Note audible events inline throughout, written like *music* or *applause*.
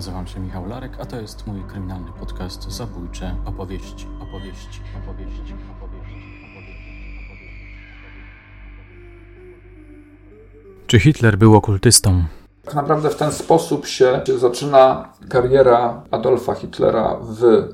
Nazywam się Michał Larek, a to jest mój kryminalny podcast Zabójcze opowieści, opowieści, opowieści, opowieści. Czy Hitler był okultystą? Tak naprawdę w ten sposób się zaczyna kariera Adolfa Hitlera w y,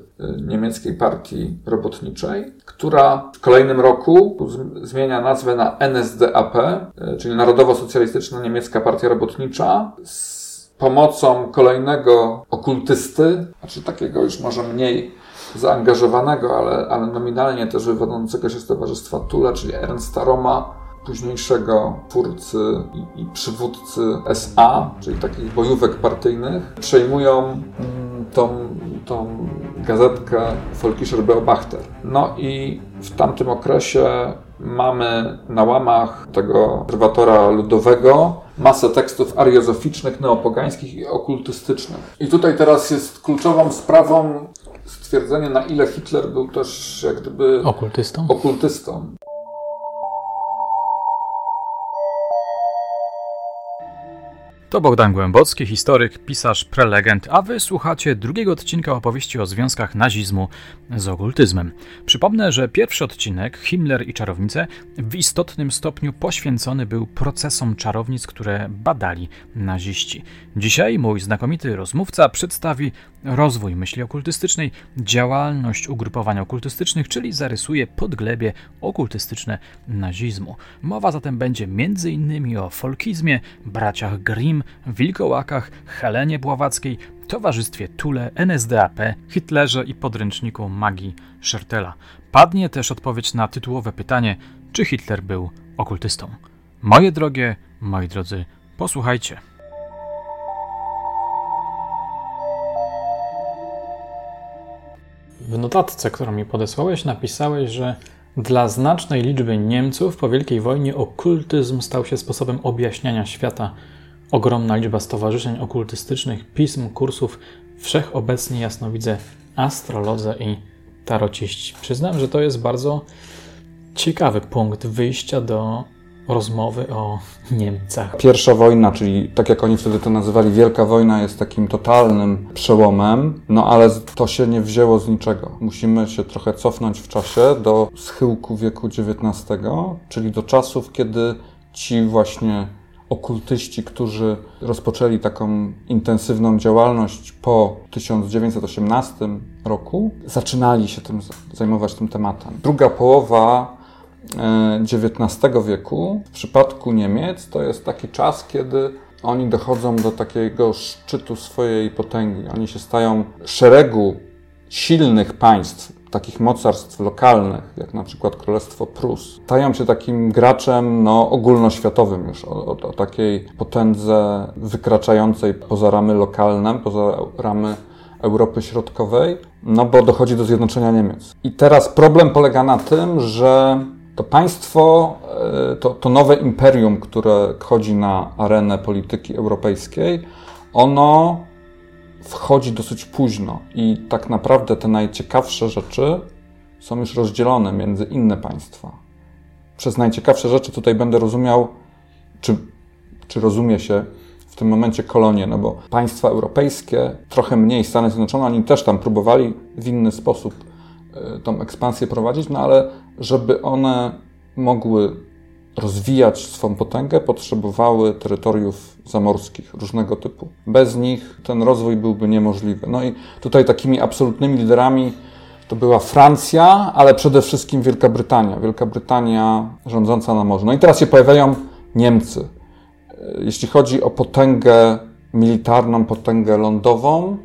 niemieckiej partii robotniczej, która w kolejnym roku zmienia nazwę na NSDAP, y, czyli Narodowo-Socjalistyczna Niemiecka Partia Robotnicza, z pomocą kolejnego okultysty, znaczy takiego już może mniej zaangażowanego, ale, ale nominalnie też wywodzącego się z Towarzystwa Tula, czyli Ernsta Roma, późniejszego twórcy i, i przywódcy SA, czyli takich bojówek partyjnych, przejmują mm, tą, tą gazetkę Volkischer Beobachter. No i w tamtym okresie mamy na łamach tego obserwatora ludowego masę tekstów ariozoficznych, neopogańskich i okultystycznych. I tutaj teraz jest kluczową sprawą stwierdzenie, na ile Hitler był też jak gdyby okultystą. okultystą. To Bogdan Głębocki, historyk, pisarz, prelegent, a wy słuchacie drugiego odcinka opowieści o związkach nazizmu z okultyzmem. Przypomnę, że pierwszy odcinek, Himmler i czarownice, w istotnym stopniu poświęcony był procesom czarownic, które badali naziści. Dzisiaj mój znakomity rozmówca przedstawi rozwój myśli okultystycznej, działalność ugrupowań okultystycznych, czyli zarysuje podglebie okultystyczne nazizmu. Mowa zatem będzie m.in. o folkizmie, braciach Grimm, wilkołakach, Helenie Bławackiej, towarzystwie Tule, NSDAP, Hitlerze i podręczniku magii Schertela. Padnie też odpowiedź na tytułowe pytanie, czy Hitler był okultystą. Moje drogie, moi drodzy, posłuchajcie. W notatce, którą mi podesłałeś, napisałeś, że dla znacznej liczby Niemców po Wielkiej Wojnie okultyzm stał się sposobem objaśniania świata. Ogromna liczba stowarzyszeń okultystycznych, pism, kursów, wszechobecnie jasnowidzę astrolodze i tarociści. Przyznam, że to jest bardzo ciekawy punkt wyjścia do rozmowy o Niemcach. Pierwsza wojna, czyli tak jak oni wtedy to nazywali, Wielka Wojna jest takim totalnym przełomem, no ale to się nie wzięło z niczego. Musimy się trochę cofnąć w czasie do schyłku wieku XIX, czyli do czasów, kiedy ci właśnie okultyści, którzy rozpoczęli taką intensywną działalność po 1918 roku, zaczynali się tym zajmować tym tematem. Druga połowa XIX wieku, w przypadku Niemiec, to jest taki czas, kiedy oni dochodzą do takiego szczytu swojej potęgi. Oni się stają szeregu silnych państw, takich mocarstw lokalnych, jak na przykład Królestwo Prus, stają się takim graczem no, ogólnoświatowym już, o, o, o takiej potędze wykraczającej poza ramy lokalne, poza ramy Europy Środkowej, no bo dochodzi do zjednoczenia Niemiec. I teraz problem polega na tym, że to państwo, e, to, to nowe imperium, które wchodzi na arenę polityki europejskiej, ono wchodzi dosyć późno i tak naprawdę te najciekawsze rzeczy są już rozdzielone między inne państwa. Przez najciekawsze rzeczy tutaj będę rozumiał, czy, czy rozumie się w tym momencie kolonie, no bo państwa europejskie, trochę mniej Stany Zjednoczone, oni też tam próbowali w inny sposób e, tą ekspansję prowadzić, no ale żeby one mogły rozwijać swą potęgę, potrzebowały terytoriów zamorskich różnego typu. Bez nich ten rozwój byłby niemożliwy. No i tutaj takimi absolutnymi liderami to była Francja, ale przede wszystkim Wielka Brytania. Wielka Brytania rządząca na morzu. No i teraz się pojawiają Niemcy. Jeśli chodzi o potęgę militarną, potęgę lądową,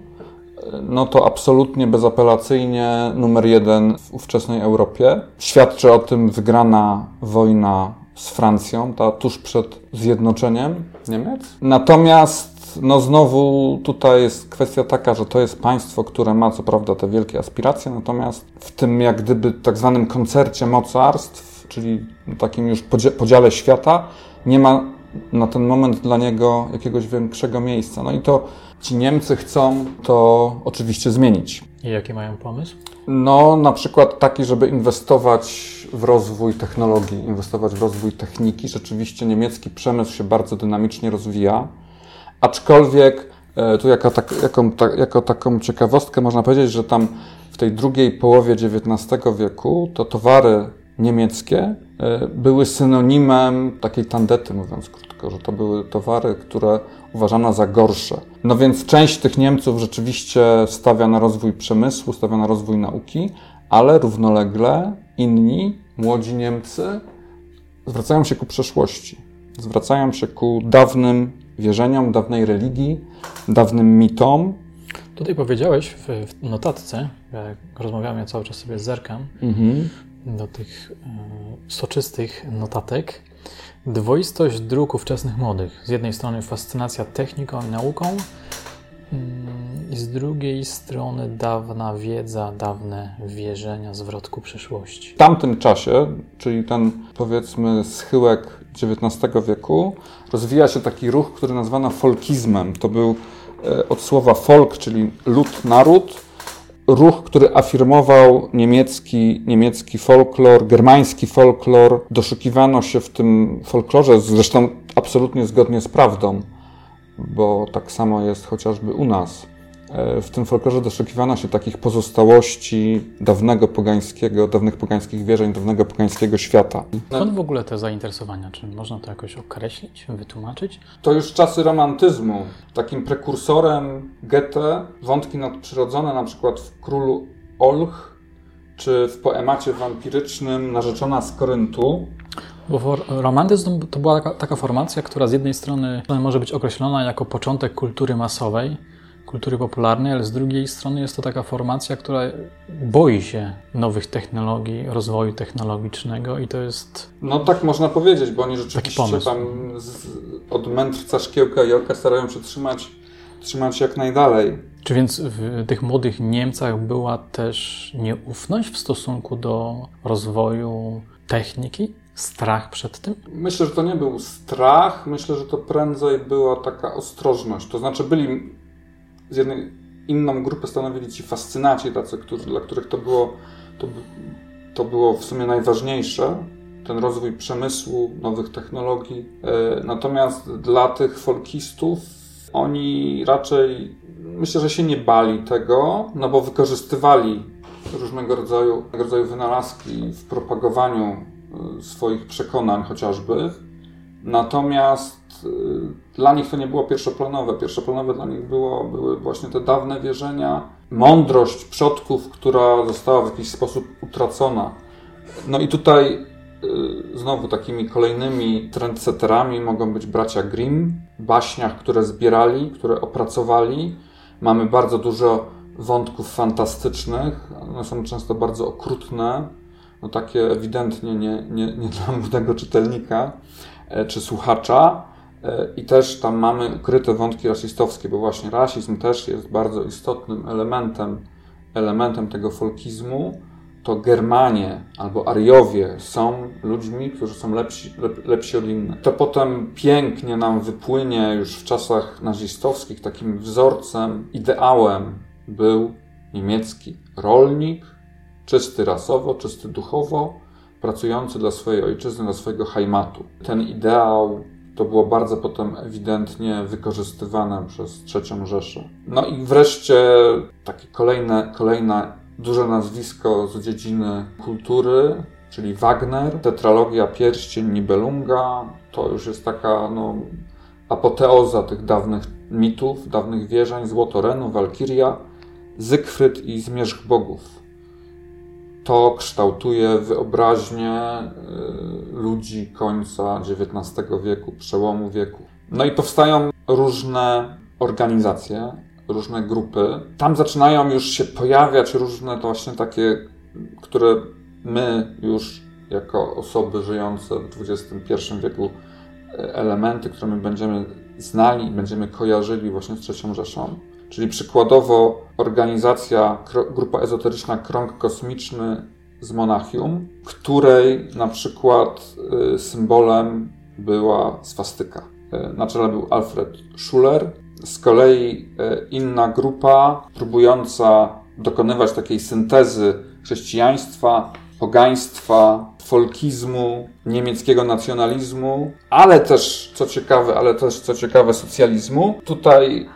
no to absolutnie bezapelacyjnie numer jeden w ówczesnej Europie. Świadczy o tym wygrana wojna z Francją, ta tuż przed zjednoczeniem Niemiec. Natomiast no znowu tutaj jest kwestia taka, że to jest państwo, które ma co prawda te wielkie aspiracje, natomiast w tym jak gdyby tak zwanym koncercie mocarstw, czyli takim już podziale świata, nie ma na ten moment dla niego jakiegoś większego miejsca. No i to ci Niemcy chcą to oczywiście zmienić. I jaki mają pomysł? No, na przykład taki, żeby inwestować w rozwój technologii, inwestować w rozwój techniki. Rzeczywiście niemiecki przemysł się bardzo dynamicznie rozwija, aczkolwiek E, tu jako, tak, jako, ta, jako taką ciekawostkę można powiedzieć, że tam w tej drugiej połowie XIX wieku to towary niemieckie e, były synonimem takiej tandety, mówiąc krótko, że to były towary, które uważano za gorsze. No więc część tych Niemców rzeczywiście stawia na rozwój przemysłu, stawia na rozwój nauki, ale równolegle inni, młodzi Niemcy, zwracają się ku przeszłości. Zwracają się ku dawnym wierzeniom, dawnej religii, dawnym mitom. Tutaj powiedziałeś w notatce, jak rozmawiamy, ja cały czas sobie zerkam mhm. Do tych e, soczystych notatek, dwoistość dróg ówczesnych młodych. Z jednej strony fascynacja techniką i nauką, mm, i z drugiej strony dawna wiedza, dawne wierzenia, zwrot ku przyszłości. W tamtym czasie, czyli ten powiedzmy schyłek XIX wieku, rozwija się taki ruch, który nazwano folkizmem. To był e, od słowa folk, czyli lud, naród, ruch, który afirmował niemiecki, niemiecki folklor, germański folklor. Doszukiwano się w tym folklorze, zresztą absolutnie zgodnie z prawdą, bo tak samo jest chociażby u nas. E, w tym folklorze doszukiwano się takich pozostałości dawnego pogańskiego, dawnych pogańskich wierzeń, dawnego pogańskiego świata. Skąd w ogóle te zainteresowania? Czy można to jakoś określić, wytłumaczyć? To już czasy romantyzmu. Takim prekursorem Goethe, wątki nadprzyrodzone, na przykład w Królu Olch, czy w poemacie wampirycznym Narzeczona z Koryntu, bo romantyzm to była taka, taka, formacja, która z jednej strony może być określona jako początek kultury masowej, kultury popularnej, ale z drugiej strony jest to taka formacja, która boi się nowych technologii, rozwoju technologicznego i to jest. No tak można powiedzieć, bo oni rzeczywiście tam z, od mędrca szkiełka i oka starają się trzymać, trzymać jak najdalej. Czy więc w tych młodych Niemcach była też nieufność w stosunku do rozwoju techniki? Strach przed tym? Myślę, że to nie był strach, myślę, że to prędzej była taka ostrożność. To znaczy byli z jednej, inną grupę stanowili ci fascynaci, tacy, którzy, dla których to było, to, to było w sumie najważniejsze, ten rozwój przemysłu, nowych technologii. E, natomiast dla tych folkistów oni raczej, myślę, że się nie bali tego, no bo wykorzystywali różnego rodzaju, rodzaju wynalazki w propagowaniu e, swoich przekonań chociażby. Natomiast dla nich to nie było pierwszoplanowe. Pierwszoplanowe dla nich było, były właśnie te dawne wierzenia, mądrość przodków, która została w jakiś sposób utracona. No i tutaj y, znowu takimi kolejnymi trendsetterami mogą być bracia Grimm, baśniach, które zbierali, które opracowali. Mamy bardzo dużo wątków fantastycznych, one są często bardzo okrutne, no takie ewidentnie nie, nie, nie dla *laughs* młodego czytelnika e, czy słuchacza. E, I też tam mamy ukryte wątki rasistowskie, bo właśnie rasizm też jest bardzo istotnym elementem, elementem tego folkizmu. To Germanie albo Ariowie są ludźmi, którzy są lepsi, lep, lepsi od innych. To potem pięknie nam wypłynie już w czasach nazistowskich. Takim wzorcem, ideałem był niemiecki rolnik, czysty rasowo, czysty duchowo, pracujący dla swojej ojczyzny, dla swojego Heimatu. Ten ideał to było bardzo potem ewidentnie wykorzystywane przez trzecią Rzeszę. No i wreszcie takie kolejne, kolejne duże nazwisko z dziedziny kultury, czyli Wagner, tetralogia Pierścień Nibelunga, to już jest taka no, apoteoza tych dawnych mitów, dawnych wierzeń, Złotorenu, Walkiria, Zygfryd i Zmierzch Bogów to kształtuje wyobraźnię y, ludzi końca XIX wieku, przełomu wieku. No i powstają różne organizacje, różne grupy. Tam zaczynają już się pojawiać różne to właśnie takie, które my już jako osoby żyjące w XXI wieku y, elementy, które my będziemy znali i będziemy kojarzyli właśnie z III Rzeszą. Czyli przykładowo organizacja, grupa ezoteryczna Krąg Kosmiczny z Monachium, której na przykład y, symbolem była swastyka. Y, na czele był Alfred Schuller. Z kolei y, inna grupa próbująca dokonywać takiej syntezy chrześcijaństwa, pogaństwa, folkizmu, niemieckiego nacjonalizmu, ale też, co ciekawe, ale też, co ciekawe, socjalizmu. Tutaj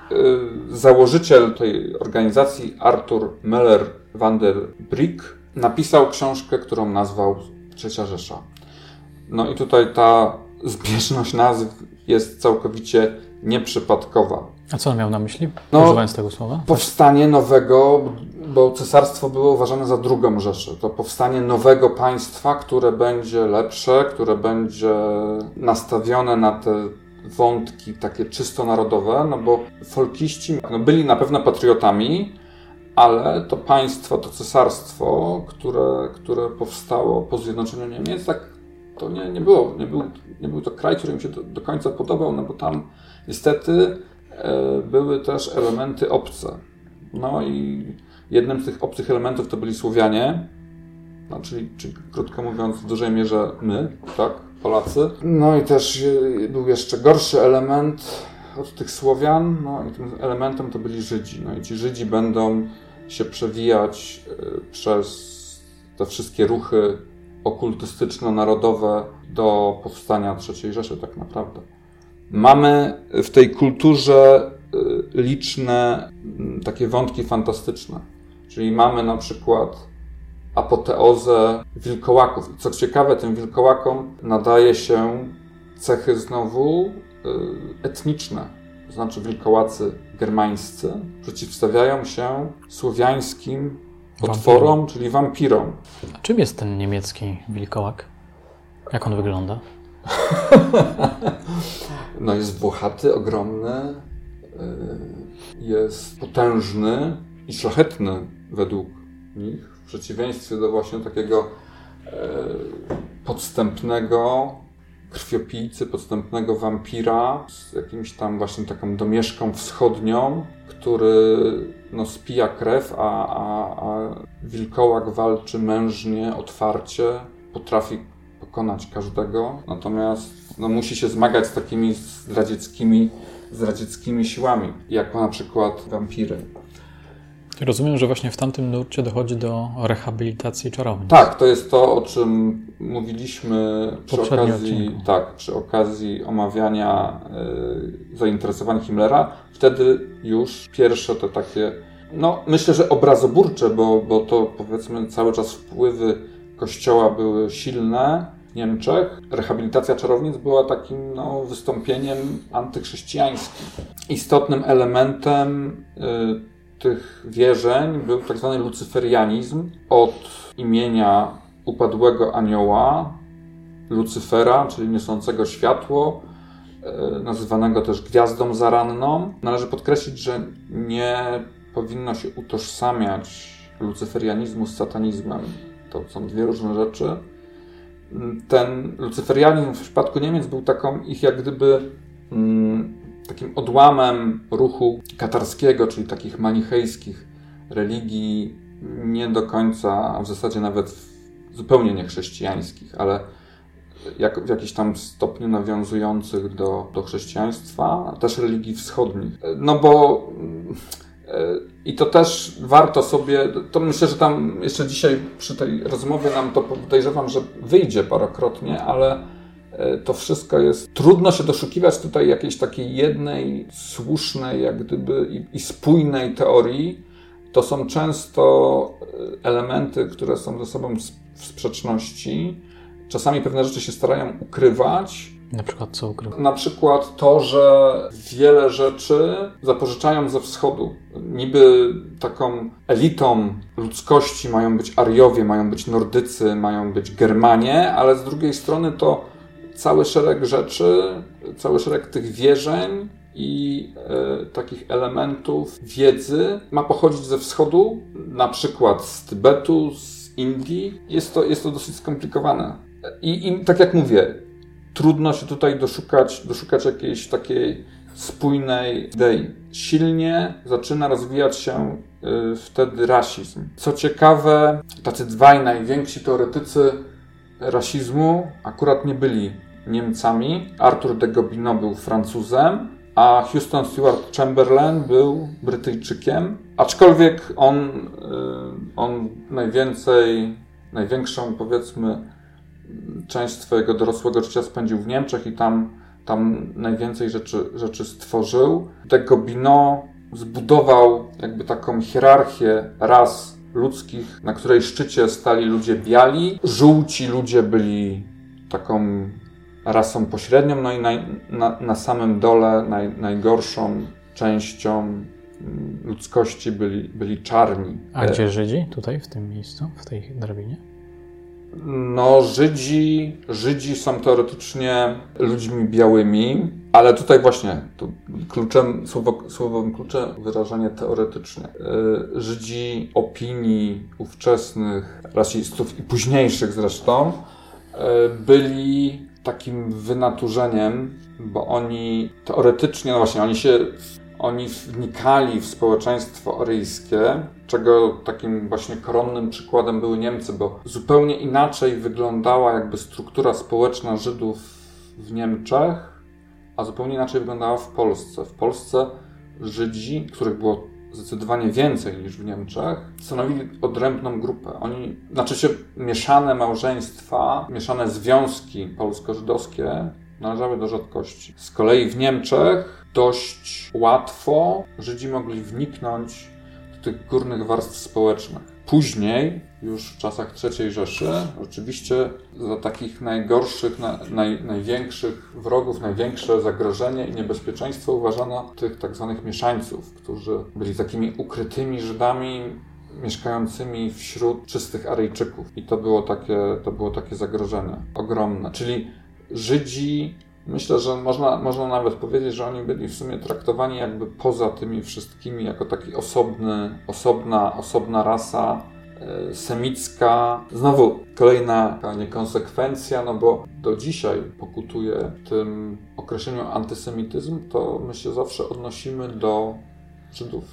y, założyciel tej organizacji, Arthur Meller van der Brick, napisał książkę, którą nazwał Trzecia Rzesza. No i tutaj ta zbieżność nazw jest całkowicie nieprzypadkowa. A co on miał na myśli, no, używając tego słowa? Powstanie nowego, bo cesarstwo było uważane za drugą Rzeszę. To powstanie nowego państwa, które będzie lepsze, które będzie nastawione na te wątki takie czysto narodowe, no bo folkiści no byli na pewno patriotami, ale to państwo, to cesarstwo, które, które powstało po zjednoczeniu Niemiec, tak to nie, nie było. Nie był, nie był to kraj, który mi się do, do końca podobał, no bo tam niestety były też elementy obce. No i jednym z tych obcych elementów to byli Słowianie, no, czyli, czyli krótko mówiąc w dużej mierze my, tak, Polacy. No i też e, był jeszcze gorszy element od tych Słowian, no i tym elementem to byli Żydzi. No i ci Żydzi będą się przewijać e, przez te wszystkie ruchy okultystyczno-narodowe do powstania III Rzeszy tak naprawdę. Mamy w tej kulturze y, liczne mm, takie wątki fantastyczne. Czyli mamy na przykład apoteozę wilkołaków. I co ciekawe, tym wilkołakom nadaje się cechy znowu y, etniczne. To znaczy wilkołacy germańscy przeciwstawiają się słowiańskim potworom, czyli wampirom. A czym jest ten niemiecki wilkołak? Jak on wygląda? *laughs* no jest włochaty, ogromny, y, jest potężny i szlachetny według nich, w przeciwieństwie do właśnie takiego y, podstępnego krwiopijcy, podstępnego wampira z jakimś tam właśnie taką domieszką wschodnią, który no, spija krew, a, a, a wilkołak walczy mężnie, otwarcie, potrafi pokonać każdego, natomiast no, musi się zmagać z takimi zdradzieckimi, zdradzieckimi siłami, jako na przykład wampiry. Rozumiem, że właśnie w tamtym nurcie dochodzi do rehabilitacji czarownic. Tak, to jest to, o czym mówiliśmy przy okazji, tak, przy okazji omawiania y, zainteresowań Himmlera. Wtedy już pierwsze te takie, no myślę, że obrazoburcze, bo, bo to powiedzmy cały czas wpływy Kościoła były silne Niemczech. Rehabilitacja czarownic była takim no, wystąpieniem antychrześcijańskim. Istotnym elementem y, tych wierzeń był tak zwany lucyferianizm od imienia upadłego anioła, Lucyfera, czyli niosącego światło, e, nazywanego też gwiazdą zaranną. Należy podkreślić, że nie powinno się utożsamiać lucyferianizmu z satanizmem. To są dwie różne rzeczy. Ten lucyferianizm w przypadku Niemiec był taką ich jak gdyby mm, takim odłamem ruchu katarskiego, czyli takich manichejskich religii, nie do końca, a w zasadzie nawet zupełnie niechrześcijańskich, ale jak, w jakiś tam stopniu nawiązujących do, do chrześcijaństwa, też religii wschodnich. No bo e, i to też warto sobie, to myślę, że tam jeszcze dzisiaj przy tej rozmowie nam to podejrzewam, że wyjdzie parokrotnie, ale E, to wszystko jest. Trudno się doszukiwać tutaj jakiejś takiej jednej, słusznej, jak gdyby i, i spójnej teorii. To są często e, elementy, które są ze sobą w sprzeczności. Czasami pewne rzeczy się starają ukrywać. Na przykład co ukrywać? Na przykład to, że wiele rzeczy zapożyczają ze wschodu. Niby taką elitą ludzkości mają być Ariowie, mają być Nordycy, mają być Germanie, ale z drugiej strony to cały szereg rzeczy, cały szereg tych wierzeń i e, takich elementów wiedzy ma pochodzić ze wschodu, na przykład z Tybetu, z Indii. Jest to, jest to dosyć skomplikowane. I, I tak jak mówię, trudno się tutaj doszukać, doszukać jakiejś takiej spójnej idei. Silnie zaczyna rozwijać się y, wtedy rasizm. Co ciekawe, tacy dwaj najwięksi teoretycy rasizmu akurat nie byli Niemcami, Arthur de Gobineau był Francuzem, a Houston Stewart Chamberlain był Brytyjczykiem. Aczkolwiek on, y, on najwięcej największą, powiedzmy, część swojego dorosłego życia spędził w Niemczech i tam, tam najwięcej rzeczy, rzeczy stworzył. De Gobineau zbudował jakby taką hierarchię ras ludzkich, na której szczycie stali ludzie biali, żółci ludzie byli taką rasą pośrednią, no i na, na, na samym dole naj, najgorszą częścią mm, ludzkości byli, byli czarni. A gdzie Żydzi? Tutaj, w tym miejscu, w tej drabinie? No, Żydzi, Żydzi są teoretycznie ludźmi białymi, ale tutaj właśnie kluczem, słowo, słowem kluczem wyrażenie teoretycznie. Y, Żydzi opinii ówczesnych rasistów i późniejszych zresztą y, byli takim wynaturzeniem, bo oni teoretycznie, no właśnie, oni się oni wnikali w społeczeństwo aryjskie, czego takim właśnie koronnym przykładem były Niemcy, bo zupełnie inaczej wyglądała jakby struktura społeczna Żydów w Niemczech, a zupełnie inaczej wyglądała w Polsce. W Polsce Żydzi, których było zdecydowanie więcej niż w Niemczech, stanowili odrębną grupę. Oni, znaczy się mieszane małżeństwa, mieszane związki polsko-żydowskie należały do rzadkości. Z kolei w Niemczech dość łatwo Żydzi mogli wniknąć do tych górnych warstw społecznych. Później, już w czasach III Rzeszy, oczywiście za takich najgorszych, na, naj, największych wrogów, największe zagrożenie i niebezpieczeństwo uważano tych tak zwanych mieszańców, którzy byli takimi ukrytymi Żydami, mieszkającymi wśród czystych Aryjczyków. I to było takie, to było takie zagrożenie ogromne. Czyli Żydzi, myślę, że można, można nawet powiedzieć, że oni byli w sumie traktowani jakby poza tymi wszystkimi, jako taki osobny, osobna, osobna rasa e, semicka. Znowu kolejna niekonsekwencja, no bo do dzisiaj pokutuje tym określeniu antysemityzm, to my się zawsze odnosimy do Żydów.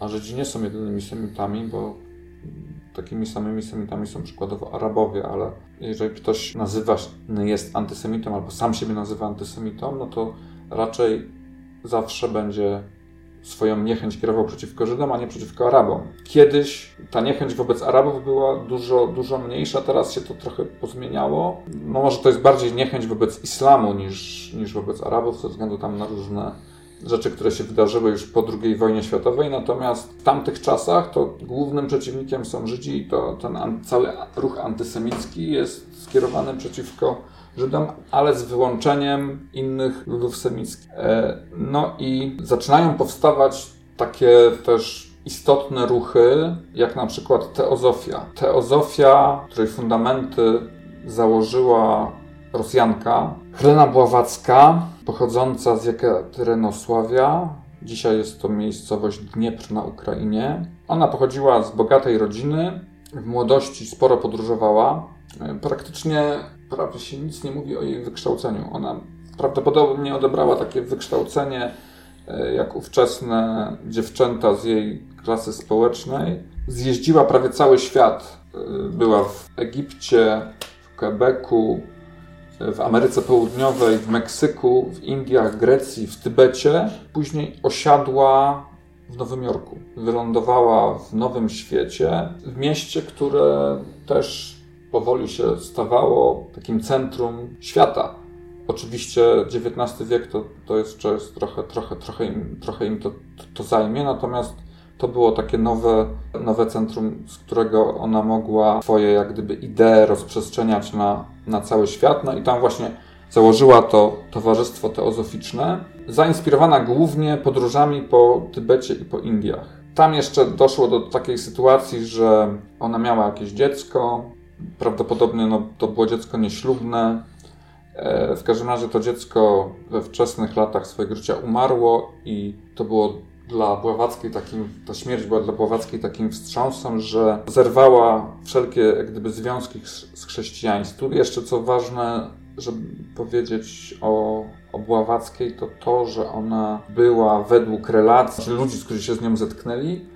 A Żydzi nie są jedynymi semitami, bo takimi samymi semitami są przykładowo Arabowie, ale jeżeli ktoś nazywa jest antysemitą albo sam siebie nazywa antysemitą, no to raczej zawsze będzie swoją niechęć kierował przeciwko Żydom, a nie przeciwko Arabom. Kiedyś ta niechęć wobec Arabów była dużo, dużo mniejsza, teraz się to trochę pozmieniało. No może to jest bardziej niechęć wobec islamu niż, niż wobec Arabów, ze względu tam na różne rzeczy, które się wydarzyły już po II wojnie światowej, natomiast w tamtych czasach to głównym przeciwnikiem są Żydzi i to ten cały ruch antysemicki jest skierowany przeciwko Żydom, ale z wyłączeniem innych ludów semickich. E, no i zaczynają powstawać takie też istotne ruchy, jak na przykład teozofia. Teozofia, której fundamenty założyła Rosjanka, Helena Bławacka, pochodząca z Jekaterynosławia. Dzisiaj jest to miejscowość Dniepr na Ukrainie. Ona pochodziła z bogatej rodziny. W młodości sporo podróżowała. Praktycznie prawie się nic nie mówi o jej wykształceniu. Ona prawdopodobnie odebrała takie wykształcenie e, jak ówczesne dziewczęta z jej klasy społecznej. Zjeździła prawie cały świat. E, była w Egipcie, w Quebecu, w Ameryce Południowej, w Meksyku, w Indiach, Grecji, w Tybecie. Później osiadła w Nowym Jorku. Wylądowała w Nowym Świecie, w mieście, które też powoli się stawało takim centrum świata. Oczywiście XIX wiek to, to to jest trochę, trochę, trochę im, trochę im to, to zajmie, natomiast to było takie nowe, nowe centrum, z którego ona mogła swoje jak gdyby idee rozprzestrzeniać na, na cały świat. No i tam właśnie założyła to Towarzystwo Teozoficzne, zainspirowana głównie podróżami po Tybecie i po Indiach. Tam jeszcze doszło do takiej sytuacji, że ona miała jakieś dziecko, prawdopodobnie no, to było dziecko nieślubne. E, w każdym razie to dziecko we wczesnych latach swojego życia umarło i to było dla Bławackiej takim, ta śmierć była dla Bławackiej takim wstrząsem, że zerwała wszelkie jak gdyby związki z chrześcijaństwem. Jeszcze co ważne, żeby powiedzieć o, o Bławackiej, to to, że ona była według relacji, czy ludzi, którzy się z nią zetknęli,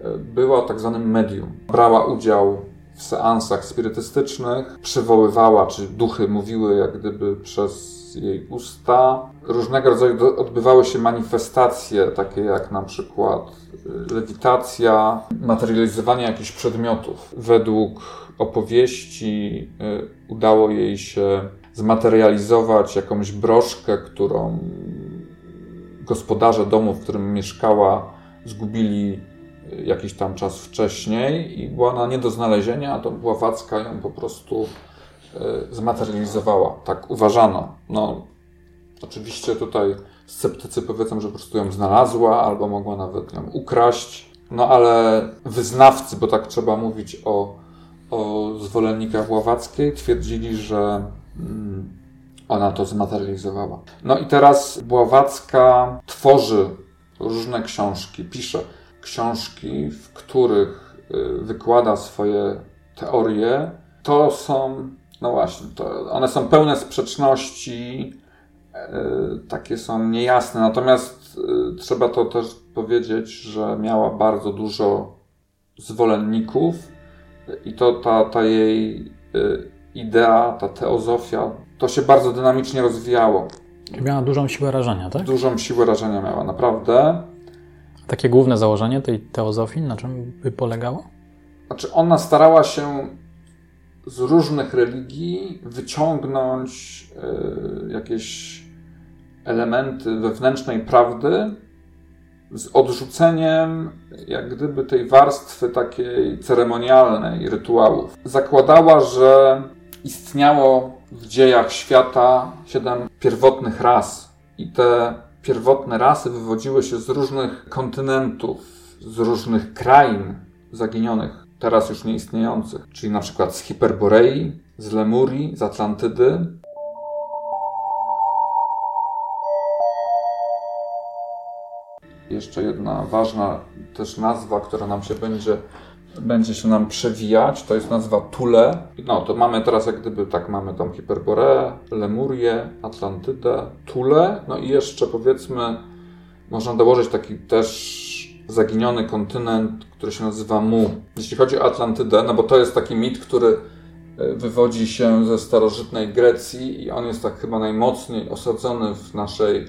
e, była tak zwanym medium. Brała udział w seansach spirytystycznych, przywoływała, czy duchy mówiły jak gdyby przez jej usta. Różnego rodzaju odbywały się manifestacje, takie jak na przykład y, lewitacja, materializowanie jakichś przedmiotów. Według opowieści y, udało jej się zmaterializować jakąś broszkę, którą gospodarze domu, w którym mieszkała, zgubili jakiś tam czas wcześniej i była ona nie do znalezienia, a to Bławacka ją po prostu zmaterializowała. Tak uważano. No, oczywiście tutaj sceptycy powiedzą, że po prostu ją znalazła, albo mogła nawet ją ukraść. No ale wyznawcy, bo tak trzeba mówić o, o zwolennikach Bławackiej, twierdzili, że mm, ona to zmaterializowała. No i teraz Bławacka tworzy różne książki, pisze książki, w których y, wykłada swoje teorie, to są, no właśnie, to one są pełne sprzeczności, y, takie są niejasne. Natomiast y, trzeba to też powiedzieć, że miała bardzo dużo zwolenników i to ta, ta jej idea, ta teozofia, to się bardzo dynamicznie rozwijało. Miała dużą siłę rażenia, tak? Dużą siłę rażenia miała, naprawdę. Takie główne założenie tej teozofii, na czym by polegało? Znaczy, ona starała się z różnych religii wyciągnąć y, jakieś elementy wewnętrznej prawdy z odrzuceniem jak gdyby tej warstwy takiej ceremonialnej rytuałów. Zakładała, że istniało w dziejach świata siedem pierwotnych ras i te pierwotne rasy wywodziły się z różnych kontynentów, z różnych krain zaginionych, teraz już nieistniejących, czyli na przykład z Hiperborei, z Lemurii, z Atlantydy. Jeszcze jedna ważna też nazwa, która nam się będzie będzie się nam przewijać, to jest nazwa Tule. No to mamy teraz jak gdyby, tak mamy tam Hiperboreę, Lemurię, Atlantydę, Tule, no i jeszcze powiedzmy, można dołożyć taki też zaginiony kontynent, który się nazywa Mu. Jeśli chodzi o Atlantydę, no bo to jest taki mit, który e, wywodzi się ze starożytnej Grecji i on jest tak chyba najmocniej osadzony w naszej,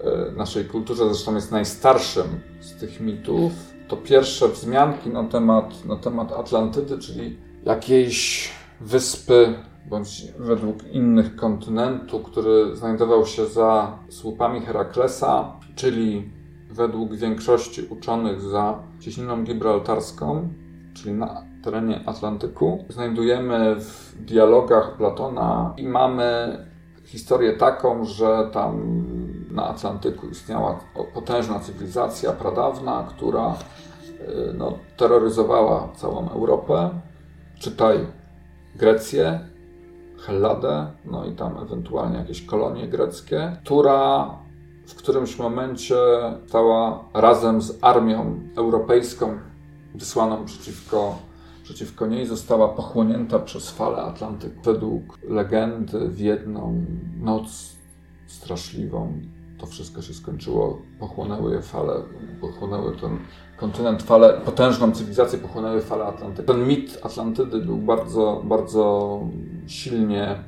e, naszej kulturze, zresztą jest najstarszym z tych mitów to pierwsze wzmianki na temat, na temat Atlantydy, czyli jakiejś wyspy, bądź według innych kontynentu, który znajdował się za słupami Heraklesa, czyli według większości uczonych za cieśniną gibraltarską, czyli na terenie Atlantyku. Znajdujemy w dialogach Platona i mamy historię taką, że tam na Atlantyku istniała potężna cywilizacja pradawna, która e, no, terroryzowała całą Europę. Czytaj Grecję, Helladę, no i tam ewentualnie jakieś kolonie greckie, która w którymś momencie stała razem z armią europejską wysłaną przeciwko przeciwko niej została pochłonięta przez falę Atlantyku. Według legendy w jedną noc straszliwą to wszystko się skończyło. Pochłonęły je fale, pochłonęły ten kontynent, fale, potężną cywilizację pochłonęły fale Atlantyku. Ten mit Atlantydy był bardzo, bardzo silnie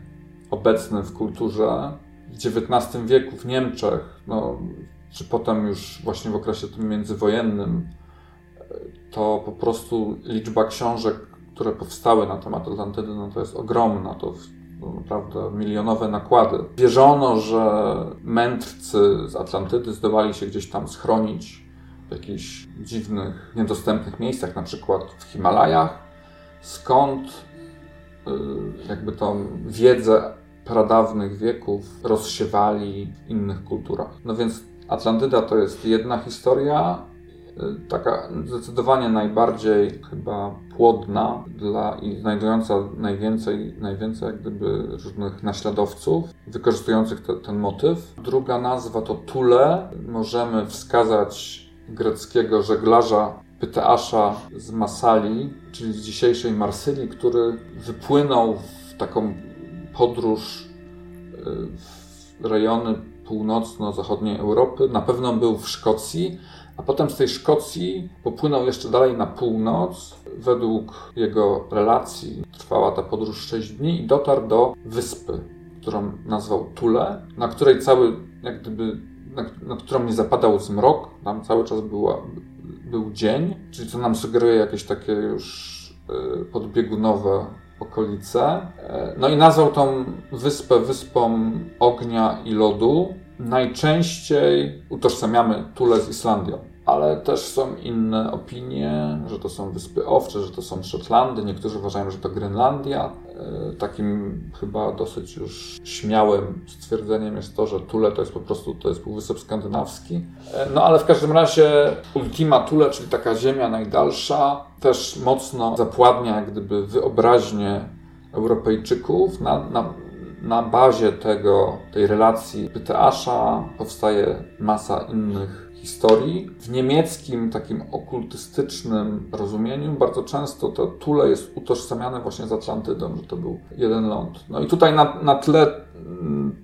obecny w kulturze. XIX wieku w Niemczech, no, czy potem już właśnie w okresie tym międzywojennym, to po prostu liczba książek, które powstały na temat Atlantydy, no to jest ogromna. To naprawdę milionowe nakłady. Wierzono, że mędrcy z Atlantydy zdołali się gdzieś tam schronić w jakichś dziwnych, niedostępnych miejscach, na przykład w Himalajach, skąd y, jakby tą wiedzę pradawnych wieków rozsiewali w innych kulturach. No więc Atlantyda to jest jedna historia, Y, taka zdecydowanie najbardziej chyba płodna dla i znajdująca najwięcej, najwięcej jak gdyby różnych naśladowców wykorzystujących te, ten motyw. Druga nazwa to Tule. Możemy wskazać greckiego żeglarza Pyteasza z Masali, czyli z dzisiejszej Marsylii, który wypłynął w taką podróż y, w rejony północno-zachodniej Europy. Na pewno był w Szkocji, a potem z tej Szkocji popłynął jeszcze dalej na północ. Według jego relacji trwała ta podróż 6 dni i dotarł do wyspy, którą nazwał Tule, na której cały, jak gdyby, na, na którą nie zapadał zmrok, tam cały czas była, był dzień, czyli co nam sugeruje jakieś takie już y, podbiegunowe okolice. No i nazwał tą wyspę wyspą ognia i lodu. Najczęściej utożsamiamy Tule z Islandią ale też są inne opinie, że to są Wyspy Owcze, że to są Szotlandy. Niektórzy uważają, że to Grenlandia. E, takim chyba dosyć już śmiałym stwierdzeniem jest to, że Tule to jest po prostu to jest Półwysep Skandynawski. E, no ale w każdym razie Ultima Tule, czyli taka ziemia najdalsza, też mocno zapładnia jak gdyby wyobraźnię Europejczyków. Na, na, na bazie tego, tej relacji Pyteasza powstaje masa innych historii. W niemieckim takim okultystycznym rozumieniu bardzo często to Tule jest utożsamiane właśnie z Atlantydą, że to był jeden ląd. No i tutaj na, na tle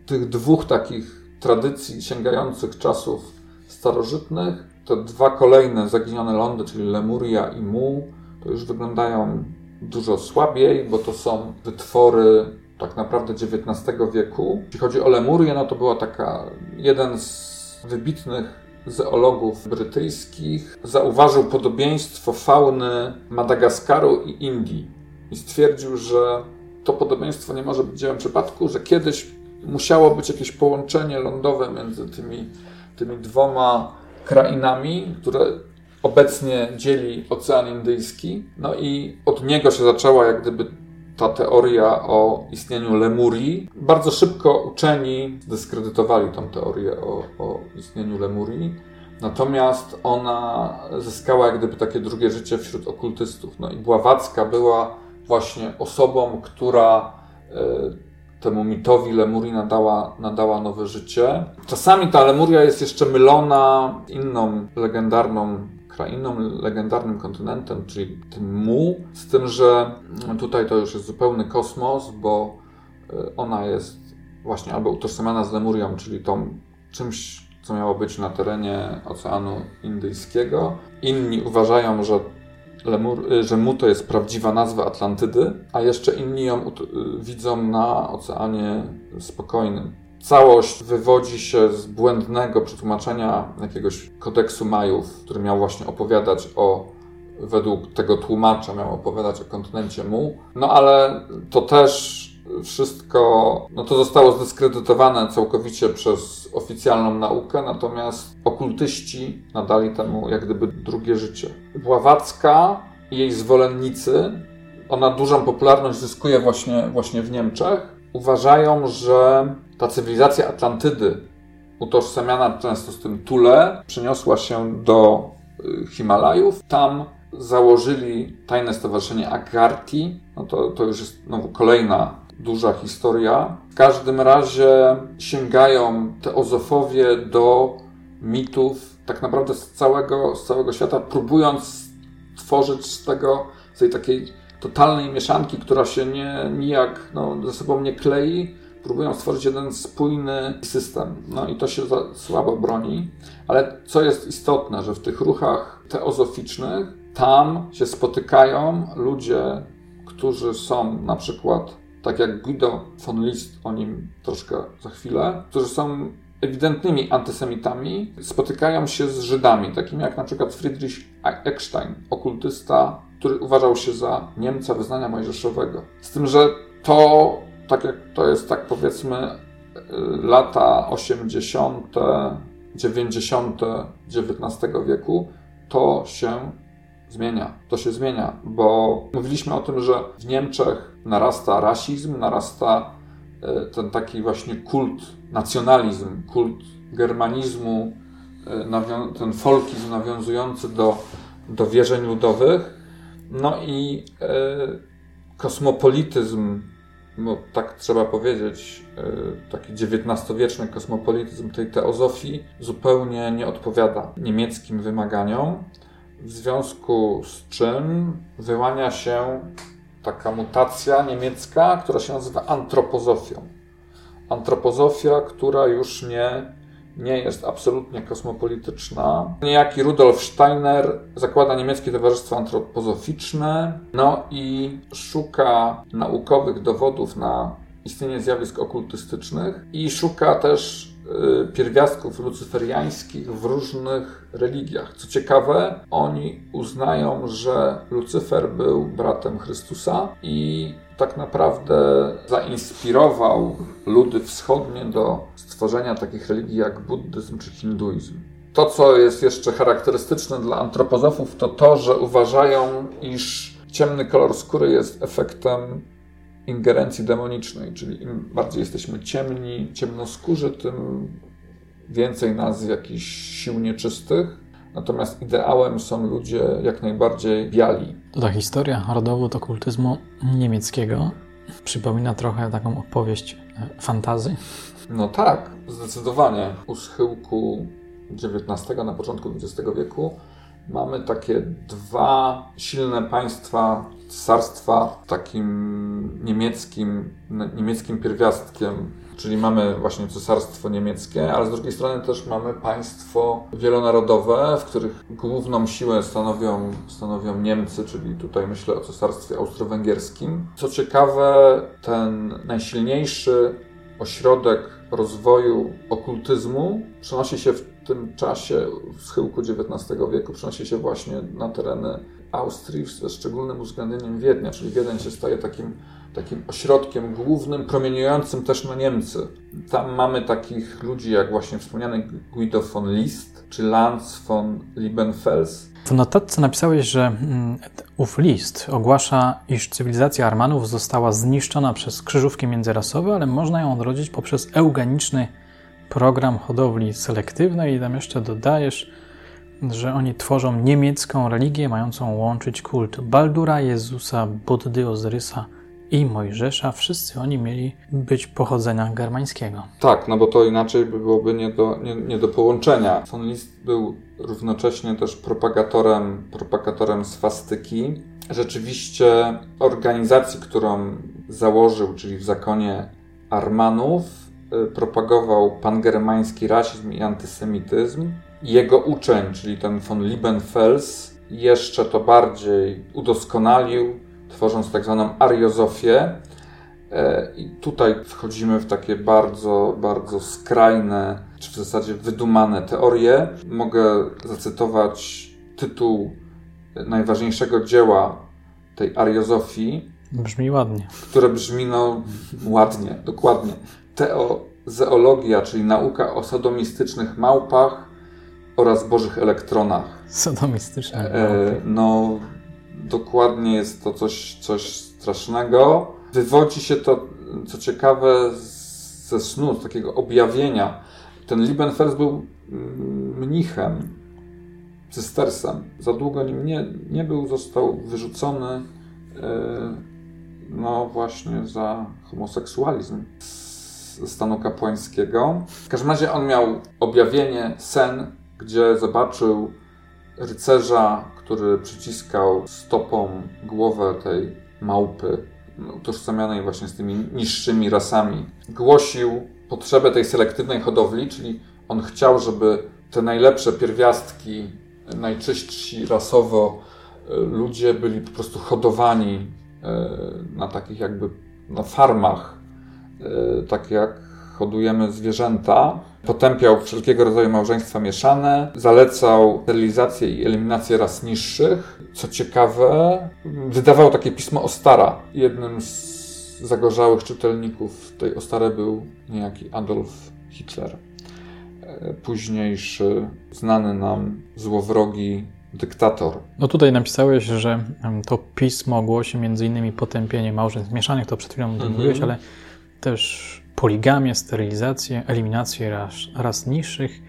tych dwóch takich tradycji sięgających czasów starożytnych, te dwa kolejne zaginione lądy, czyli Lemuria i Mu, to już wyglądają dużo słabiej, bo to są wytwory tak naprawdę XIX wieku. Jeśli chodzi o Lemurię, no to była taka jeden z wybitnych zoologów brytyjskich zauważył podobieństwo fauny Madagaskaru i Indii i stwierdził, że to podobieństwo nie może być dziełem przypadku, że kiedyś musiało być jakieś połączenie lądowe między tymi, tymi dwoma krainami, które obecnie dzieli Ocean Indyjski. No i od niego się zaczęła jak gdyby ta teoria o istnieniu Lemurii. Bardzo szybko uczeni zdyskredytowali tą teorię o, o istnieniu Lemurii. Natomiast ona zyskała jak gdyby takie drugie życie wśród okultystów. No i Bławacka była właśnie osobą, która y, temu mitowi Lemurii nadała, nadała nowe życie. Czasami ta Lemuria jest jeszcze mylona inną legendarną krainą, legendarnym kontynentem, czyli tym Mu, z tym, że tutaj to już jest zupełny kosmos, bo e, ona jest właśnie albo utożsamiana z Lemurią, czyli tą czymś, co miało być na terenie Oceanu Indyjskiego. Inni uważają, że Lemur, e, że Mu to jest prawdziwa nazwa Atlantydy, a jeszcze inni ją e, widzą na Oceanie Spokojnym. Całość wywodzi się z błędnego przetłumaczenia jakiegoś kodeksu Majów, który miał właśnie opowiadać o, według tego tłumacza, miał opowiadać o kontynencie Mu. No ale to też wszystko, no to zostało zdyskredytowane całkowicie przez oficjalną naukę, natomiast okultyści nadali temu jak gdyby drugie życie. Bławacka i jej zwolennicy, ona dużą popularność zyskuje właśnie, właśnie w Niemczech, uważają, że ta cywilizacja Atlantydy, utożsamiana często z tym Tule, przeniosła się do y, Himalajów. Tam założyli tajne stowarzyszenie Agarti. No to, to już jest znowu kolejna duża historia. W każdym razie sięgają teozofowie do mitów tak naprawdę z całego, z całego świata, próbując tworzyć z tego, z tej takiej totalnej mieszanki, która się nie, nijak no, ze sobą nie klei, próbują stworzyć jeden spójny system. No i to się słabo broni, ale co jest istotne, że w tych ruchach teozoficznych tam się spotykają ludzie, którzy są na przykład, tak jak Guido von List, o nim troszkę za chwilę, którzy są ewidentnymi antysemitami, spotykają się z Żydami, takimi jak na przykład Friedrich Eckstein, okultysta, który uważał się za Niemca wyznania mojżeszowego. Z tym, że to tak jak to jest, tak powiedzmy, y, lata 80., 90. XIX wieku, to się zmienia. To się zmienia, bo mówiliśmy o tym, że w Niemczech narasta rasizm, narasta y, ten taki właśnie kult, nacjonalizm, kult germanizmu, y, ten folkizm nawiązujący do, do wierzeń ludowych. No i kosmopolityzm no tak trzeba powiedzieć, e, taki XIX-wieczny kosmopolityzm tej teozofii zupełnie nie odpowiada niemieckim wymaganiom, w związku z czym wyłania się taka mutacja niemiecka, która się nazywa antropozofią. Antropozofia, która już nie nie jest absolutnie kosmopolityczna. Niejaki Rudolf Steiner zakłada niemieckie towarzystwo antropozoficzne, no i szuka naukowych dowodów na istnienie zjawisk okultystycznych i szuka też y, pierwiastków lucyferiańskich w różnych religiach. Co ciekawe, oni uznają, że Lucyfer był bratem Chrystusa i tak naprawdę zainspirował ludy wschodnie do stworzenia takich religii jak buddyzm czy hinduizm. To, co jest jeszcze charakterystyczne dla antropozofów, to to, że uważają, iż ciemny kolor skóry jest efektem ingerencji demonicznej, czyli im bardziej jesteśmy ciemni, ciemnoskórzy, tym więcej nas jakichś sił nieczystych. Natomiast ideałem są ludzie jak najbardziej biali. To ta historia rodowód okultyzmu niemieckiego przypomina trochę taką opowieść e, fantazy. No tak, zdecydowanie. U schyłku XIX, na początku XX wieku mamy takie dwa silne państwa, cesarstwa takim niemieckim, niemieckim pierwiastkiem Czyli mamy właśnie cesarstwo niemieckie, ale z drugiej strony też mamy państwo wielonarodowe, w których główną siłę stanowią, stanowią Niemcy, czyli tutaj myślę o cesarstwie austro-węgierskim. Co ciekawe, ten najsilniejszy ośrodek rozwoju okultyzmu przenosi się w tym czasie, w schyłku XIX wieku, przenosi się właśnie na tereny Austrii, ze szczególnym uwzględnieniem Wiednia, czyli Wiedeń się staje takim takim ośrodkiem głównym, promieniującym też na Niemcy. Tam mamy takich ludzi jak właśnie wspomniany Guido von List czy Lanz von Liebenfels. W notatce napisałeś, że mm, ów list ogłasza, iż cywilizacja Armanów została zniszczona przez krzyżówki międzyrasowe, ale można ją odrodzić poprzez eugeniczny program hodowli selektywnej i tam jeszcze dodajesz, że oni tworzą niemiecką religię mającą łączyć kult Baldura, Jezusa, Buddy, Ozyrysa, i Mojżesza, wszyscy oni mieli być pochodzenia germańskiego. Tak, no bo to inaczej byłoby nie do, nie, nie do połączenia. Von List był równocześnie też propagatorem, propagatorem swastyki. Rzeczywiście organizacji, którą założył, czyli w zakonie Armanów, y, propagował pangermański rasizm i antysemityzm. Jego uczeń, czyli ten von Liebenfels, jeszcze to bardziej udoskonalił, tworząc tak zwaną ariozofię. E, I tutaj wchodzimy w takie bardzo, bardzo skrajne, czy w zasadzie wydumane teorie. Mogę zacytować tytuł najważniejszego dzieła tej ariozofii. Brzmi ładnie. Które brzmi no ładnie, dokładnie. Teozeologia, czyli nauka o sodomistycznych małpach oraz bożych elektronach. Sodomistyczne e, No dokładnie jest to coś, coś strasznego. Wywodzi się to, co ciekawe, ze snu, z takiego objawienia. Ten Liebenfels był mm, mnichem, cystersem. Za długo nim nie, nie był, został wyrzucony e, no właśnie za homoseksualizm stanu kapłańskiego. W każdym razie on miał objawienie, sen, gdzie zobaczył rycerza, który przyciskał stopą głowę tej małpy, utożsamianej właśnie z tymi niższymi rasami. Głosił potrzebę tej selektywnej hodowli, czyli on chciał, żeby te najlepsze pierwiastki, najczystsi rasowo e, ludzie byli po prostu hodowani e, na takich jakby na farmach, e, tak jak hodujemy zwierzęta. Potępiał wszelkiego rodzaju małżeństwa mieszane, zalecał sterylizację i eliminację ras niższych. Co ciekawe, wydawał takie pismo Ostara. Jednym z zagorzałych czytelników tej Ostary był niejaki Adolf Hitler. E, późniejszy, znany nam złowrogi dyktator. No tutaj napisałeś, że to pismo głosi m.in. potępienie małżeństw mieszanych, to przed chwilą mhm. mówiłeś, ale też poligamię, sterylizację, eliminację ras, ras niższych.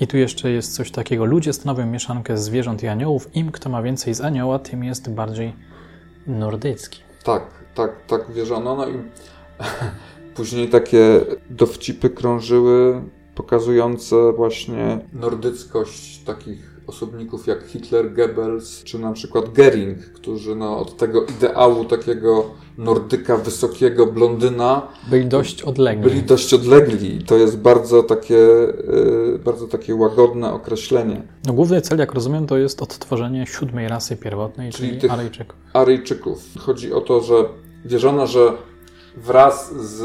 I tu jeszcze jest coś takiego. Ludzie stanowią mieszankę zwierząt i aniołów. Im kto ma więcej z anioła, tym jest bardziej nordycki. Tak, tak, tak wierzono. No i *laughs* później takie dowcipy krążyły pokazujące właśnie nordyckość takich osobników jak Hitler, Goebbels czy na przykład Goering, którzy no, od tego ideału takiego nordyka wysokiego, blondyna byli dość odlegli. Byli dość odlegli. To jest bardzo takie, yy, bardzo takie łagodne określenie. No, główny cel, jak rozumiem, to jest odtworzenie siódmej rasy pierwotnej, czyli, czyli Aryjczyków. Aryjczyków. Chodzi o to, że wierzono, że wraz z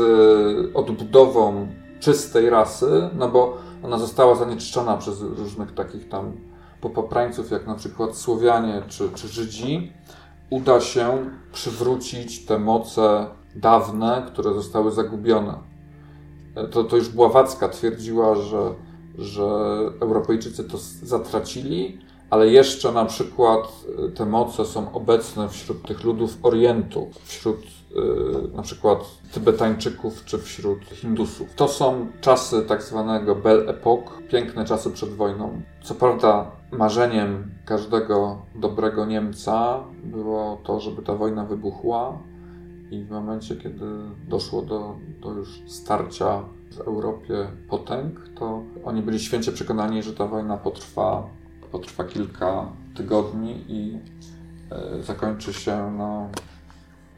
odbudową czystej rasy, no bo ona została zanieczyszczona przez różnych takich tam popaprańców, jak na przykład Słowianie czy, czy Żydzi, uda się przywrócić te moce dawne, które zostały zagubione. To, to już Bławacka twierdziła, że, że Europejczycy to zatracili, ale jeszcze na przykład y, te moce są obecne wśród tych ludów Orientu, wśród na przykład Tybetańczyków czy wśród Hindusów. To są czasy tak zwanego Belle Epoque, piękne czasy przed wojną. Co prawda marzeniem każdego dobrego Niemca było to, żeby ta wojna wybuchła i w momencie, kiedy doszło do, do już starcia w Europie potęg, to oni byli święcie przekonani, że ta wojna potrwa potrwa kilka tygodni i e, zakończy się no,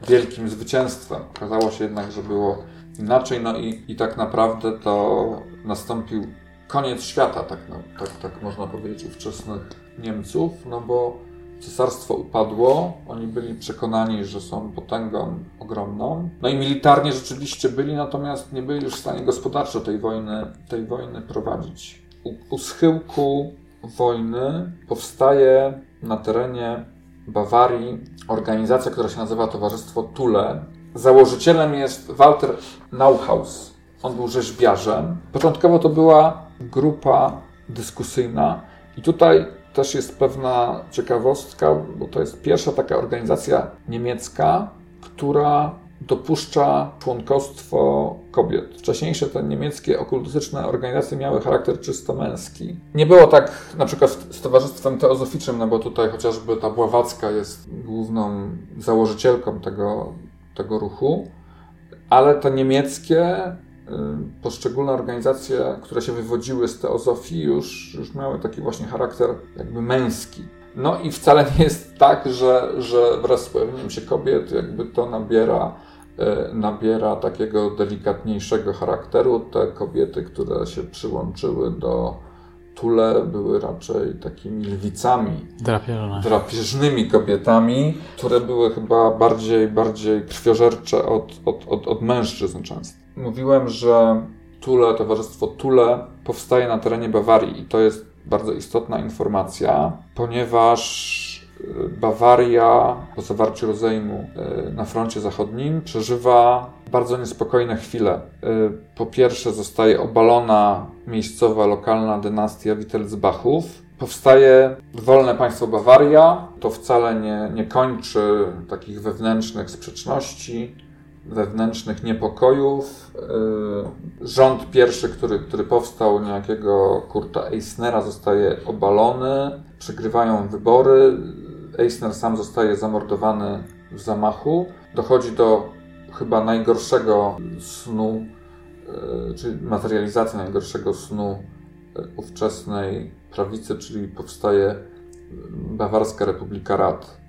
wielkim zwycięstwem. Okazało się jednak, że było inaczej, no i, i tak naprawdę to nastąpił koniec świata, tak, no, tak, tak można powiedzieć, ówczesnych Niemców, no bo cesarstwo upadło, oni byli przekonani, że są potęgą ogromną. No i militarnie rzeczywiście byli, natomiast nie byli już w stanie gospodarczo tej wojny, tej wojny prowadzić. U, u schyłku wojny powstaje na terenie Bawarii organizacja, która się nazywa Towarzystwo Tule. Założycielem jest Walter Nauhaus. On był rzeźbiarzem. Początkowo to była grupa dyskusyjna i tutaj też jest pewna ciekawostka, bo to jest pierwsza taka organizacja niemiecka, która dopuszcza członkostwo kobiet. Wcześniejsze te niemieckie okultystyczne organizacje miały charakter czysto męski. Nie było tak na przykład z Towarzystwem Teozoficznym, no bo tutaj chociażby ta Bławacka jest główną założycielką tego, tego ruchu, ale te niemieckie y, poszczególne organizacje, które się wywodziły z teozofii, już, już miały taki właśnie charakter jakby męski. No i wcale nie jest tak, że, że wraz z pojawieniem się kobiet jakby to nabiera nabiera takiego delikatniejszego charakteru. Te kobiety, które się przyłączyły do Tule, były raczej takimi lwicami, drapieżnymi kobietami, które były chyba bardziej, bardziej krwiożercze od, od, od, od mężczyzn często. Mówiłem, że Tule, Towarzystwo Tule powstaje na terenie Bawarii i to jest bardzo istotna informacja, ponieważ Bawaria po zawarciu rozejmu e, na froncie zachodnim przeżywa bardzo niespokojne chwile. E, po pierwsze zostaje obalona miejscowa, lokalna dynastia Wittelsbachów. Powstaje wolne państwo Bawaria. To wcale nie, nie kończy takich wewnętrznych sprzeczności, wewnętrznych niepokojów. E, rząd pierwszy, który, który powstał, niejakiego Kurta Eisnera, zostaje obalony. Przegrywają wybory Eisner sam zostaje zamordowany w zamachu. Dochodzi do chyba najgorszego snu, e, czyli materializacji najgorszego snu e, ówczesnej prawicy, czyli powstaje Bawarska Republika Rad,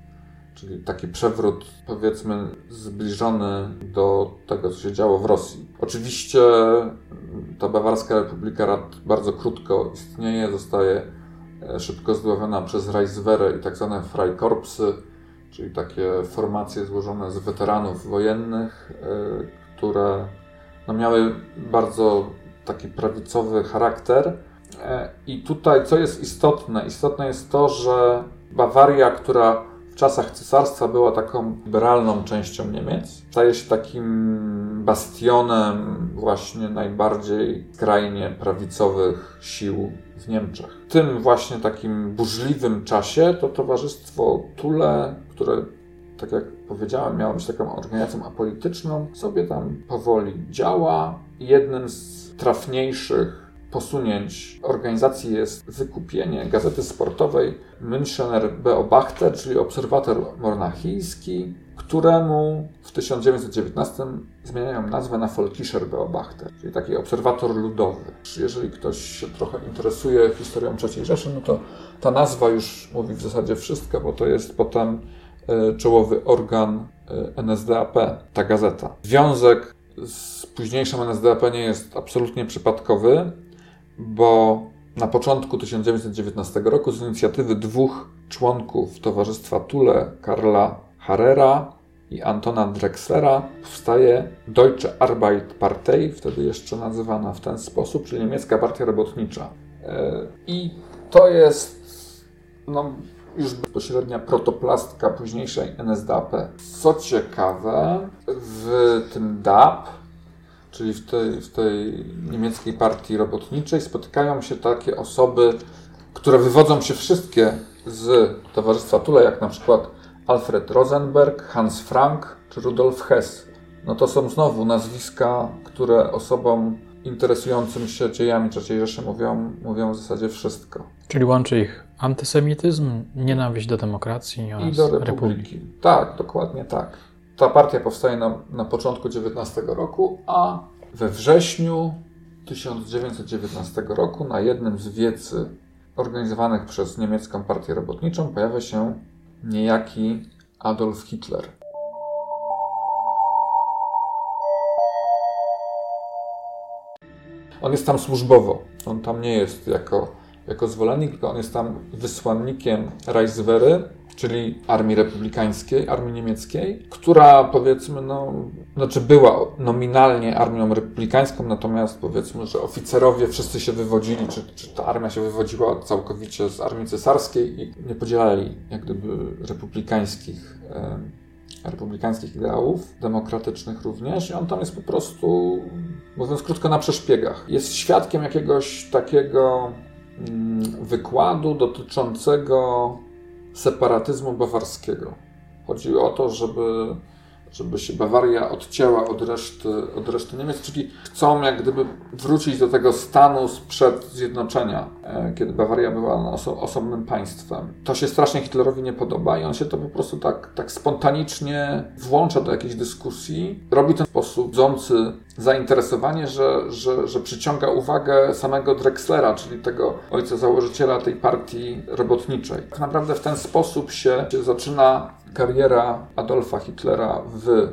czyli taki przewrót, powiedzmy, zbliżony do tego, co się działo w Rosji. Oczywiście ta Bawarska Republika Rad bardzo krótko istnieje, zostaje szybko zdławiona przez Reichswehre i tak zwane Freikorpsy, czyli takie formacje złożone z weteranów wojennych, e, które no, miały bardzo taki prawicowy charakter. E, I tutaj, co jest istotne? Istotne jest to, że Bawaria, która w czasach cesarstwa była taką liberalną częścią Niemiec, staje się takim bastionem właśnie najbardziej skrajnie prawicowych sił w Niemczech. W tym właśnie takim burzliwym czasie to Towarzystwo Tule, które tak jak powiedziałem, miało być taką organizacją apolityczną, sobie tam powoli działa. Jednym z trafniejszych posunięć organizacji jest wykupienie gazety sportowej Münchener Beobachter, czyli Obserwator Monachijski, któremu w 1919 zmieniają nazwę na Volkischer Beobachter, czyli taki obserwator ludowy. Jeżeli ktoś się trochę interesuje historią III Rzeszy, no to ta nazwa już mówi w zasadzie wszystko, bo to jest potem e, czołowy organ e, NSDAP, ta gazeta. Związek z późniejszym NSDAP nie jest absolutnie przypadkowy, bo na początku 1919 roku z inicjatywy dwóch członków Towarzystwa Tule, Karla Harrera i Antona Drexlera powstaje Deutsche Arbeiterpartei, wtedy jeszcze nazywana w ten sposób, czyli niemiecka partia robotnicza. E, I to jest no, już bezpośrednia protoplastka późniejszej NSDAP. Co ciekawe, w tym DAP, czyli w tej, w tej niemieckiej partii robotniczej, spotykają się takie osoby, które wywodzą się wszystkie z Towarzystwa Tule, jak na przykład Alfred Rosenberg, Hans Frank czy Rudolf Hess. No to są znowu nazwiska, które osobom interesującym się dziejami III Rzeszy mówią, mówią w zasadzie wszystko. Czyli łączy ich antysemityzm, nienawiść do demokracji oraz I do republiki. republiki. Tak, dokładnie tak. Ta partia powstaje na, na początku XIX roku, a we wrześniu 1919 roku na jednym z wiecy organizowanych przez niemiecką partię robotniczą pojawia się niejaki Adolf Hitler. On jest tam służbowo. On tam nie jest jako, jako zwolennik, tylko on jest tam wysłannikiem Reichswehry, czyli armii republikańskiej, armii niemieckiej, która powiedzmy, no, znaczy była nominalnie armią republikańską, natomiast powiedzmy, że oficerowie wszyscy się wywodzili, czy, czy ta armia się wywodziła całkowicie z armii cesarskiej i nie podzielali jak gdyby republikańskich republikańskich ideałów, demokratycznych również, i on tam jest po prostu, mówiąc krótko, na przeszpiegach. Jest świadkiem jakiegoś takiego mm, wykładu dotyczącego separatyzmu bawarskiego. Chodzi o to, żeby żeby się Bawaria odcięła od reszty, od reszty Niemiec, czyli chcą jak gdyby wrócić do tego stanu sprzed zjednoczenia, e, kiedy Bawaria była oso osobnym państwem. To się strasznie Hitlerowi nie podoba i on się to po prostu tak, tak spontanicznie włącza do jakiejś dyskusji. Robi w sposób budzący zainteresowanie, że, że, że przyciąga uwagę samego Drexlera, czyli tego ojca założyciela tej partii robotniczej. Tak naprawdę w ten sposób się, się zaczyna kariera Adolfa Hitlera w y,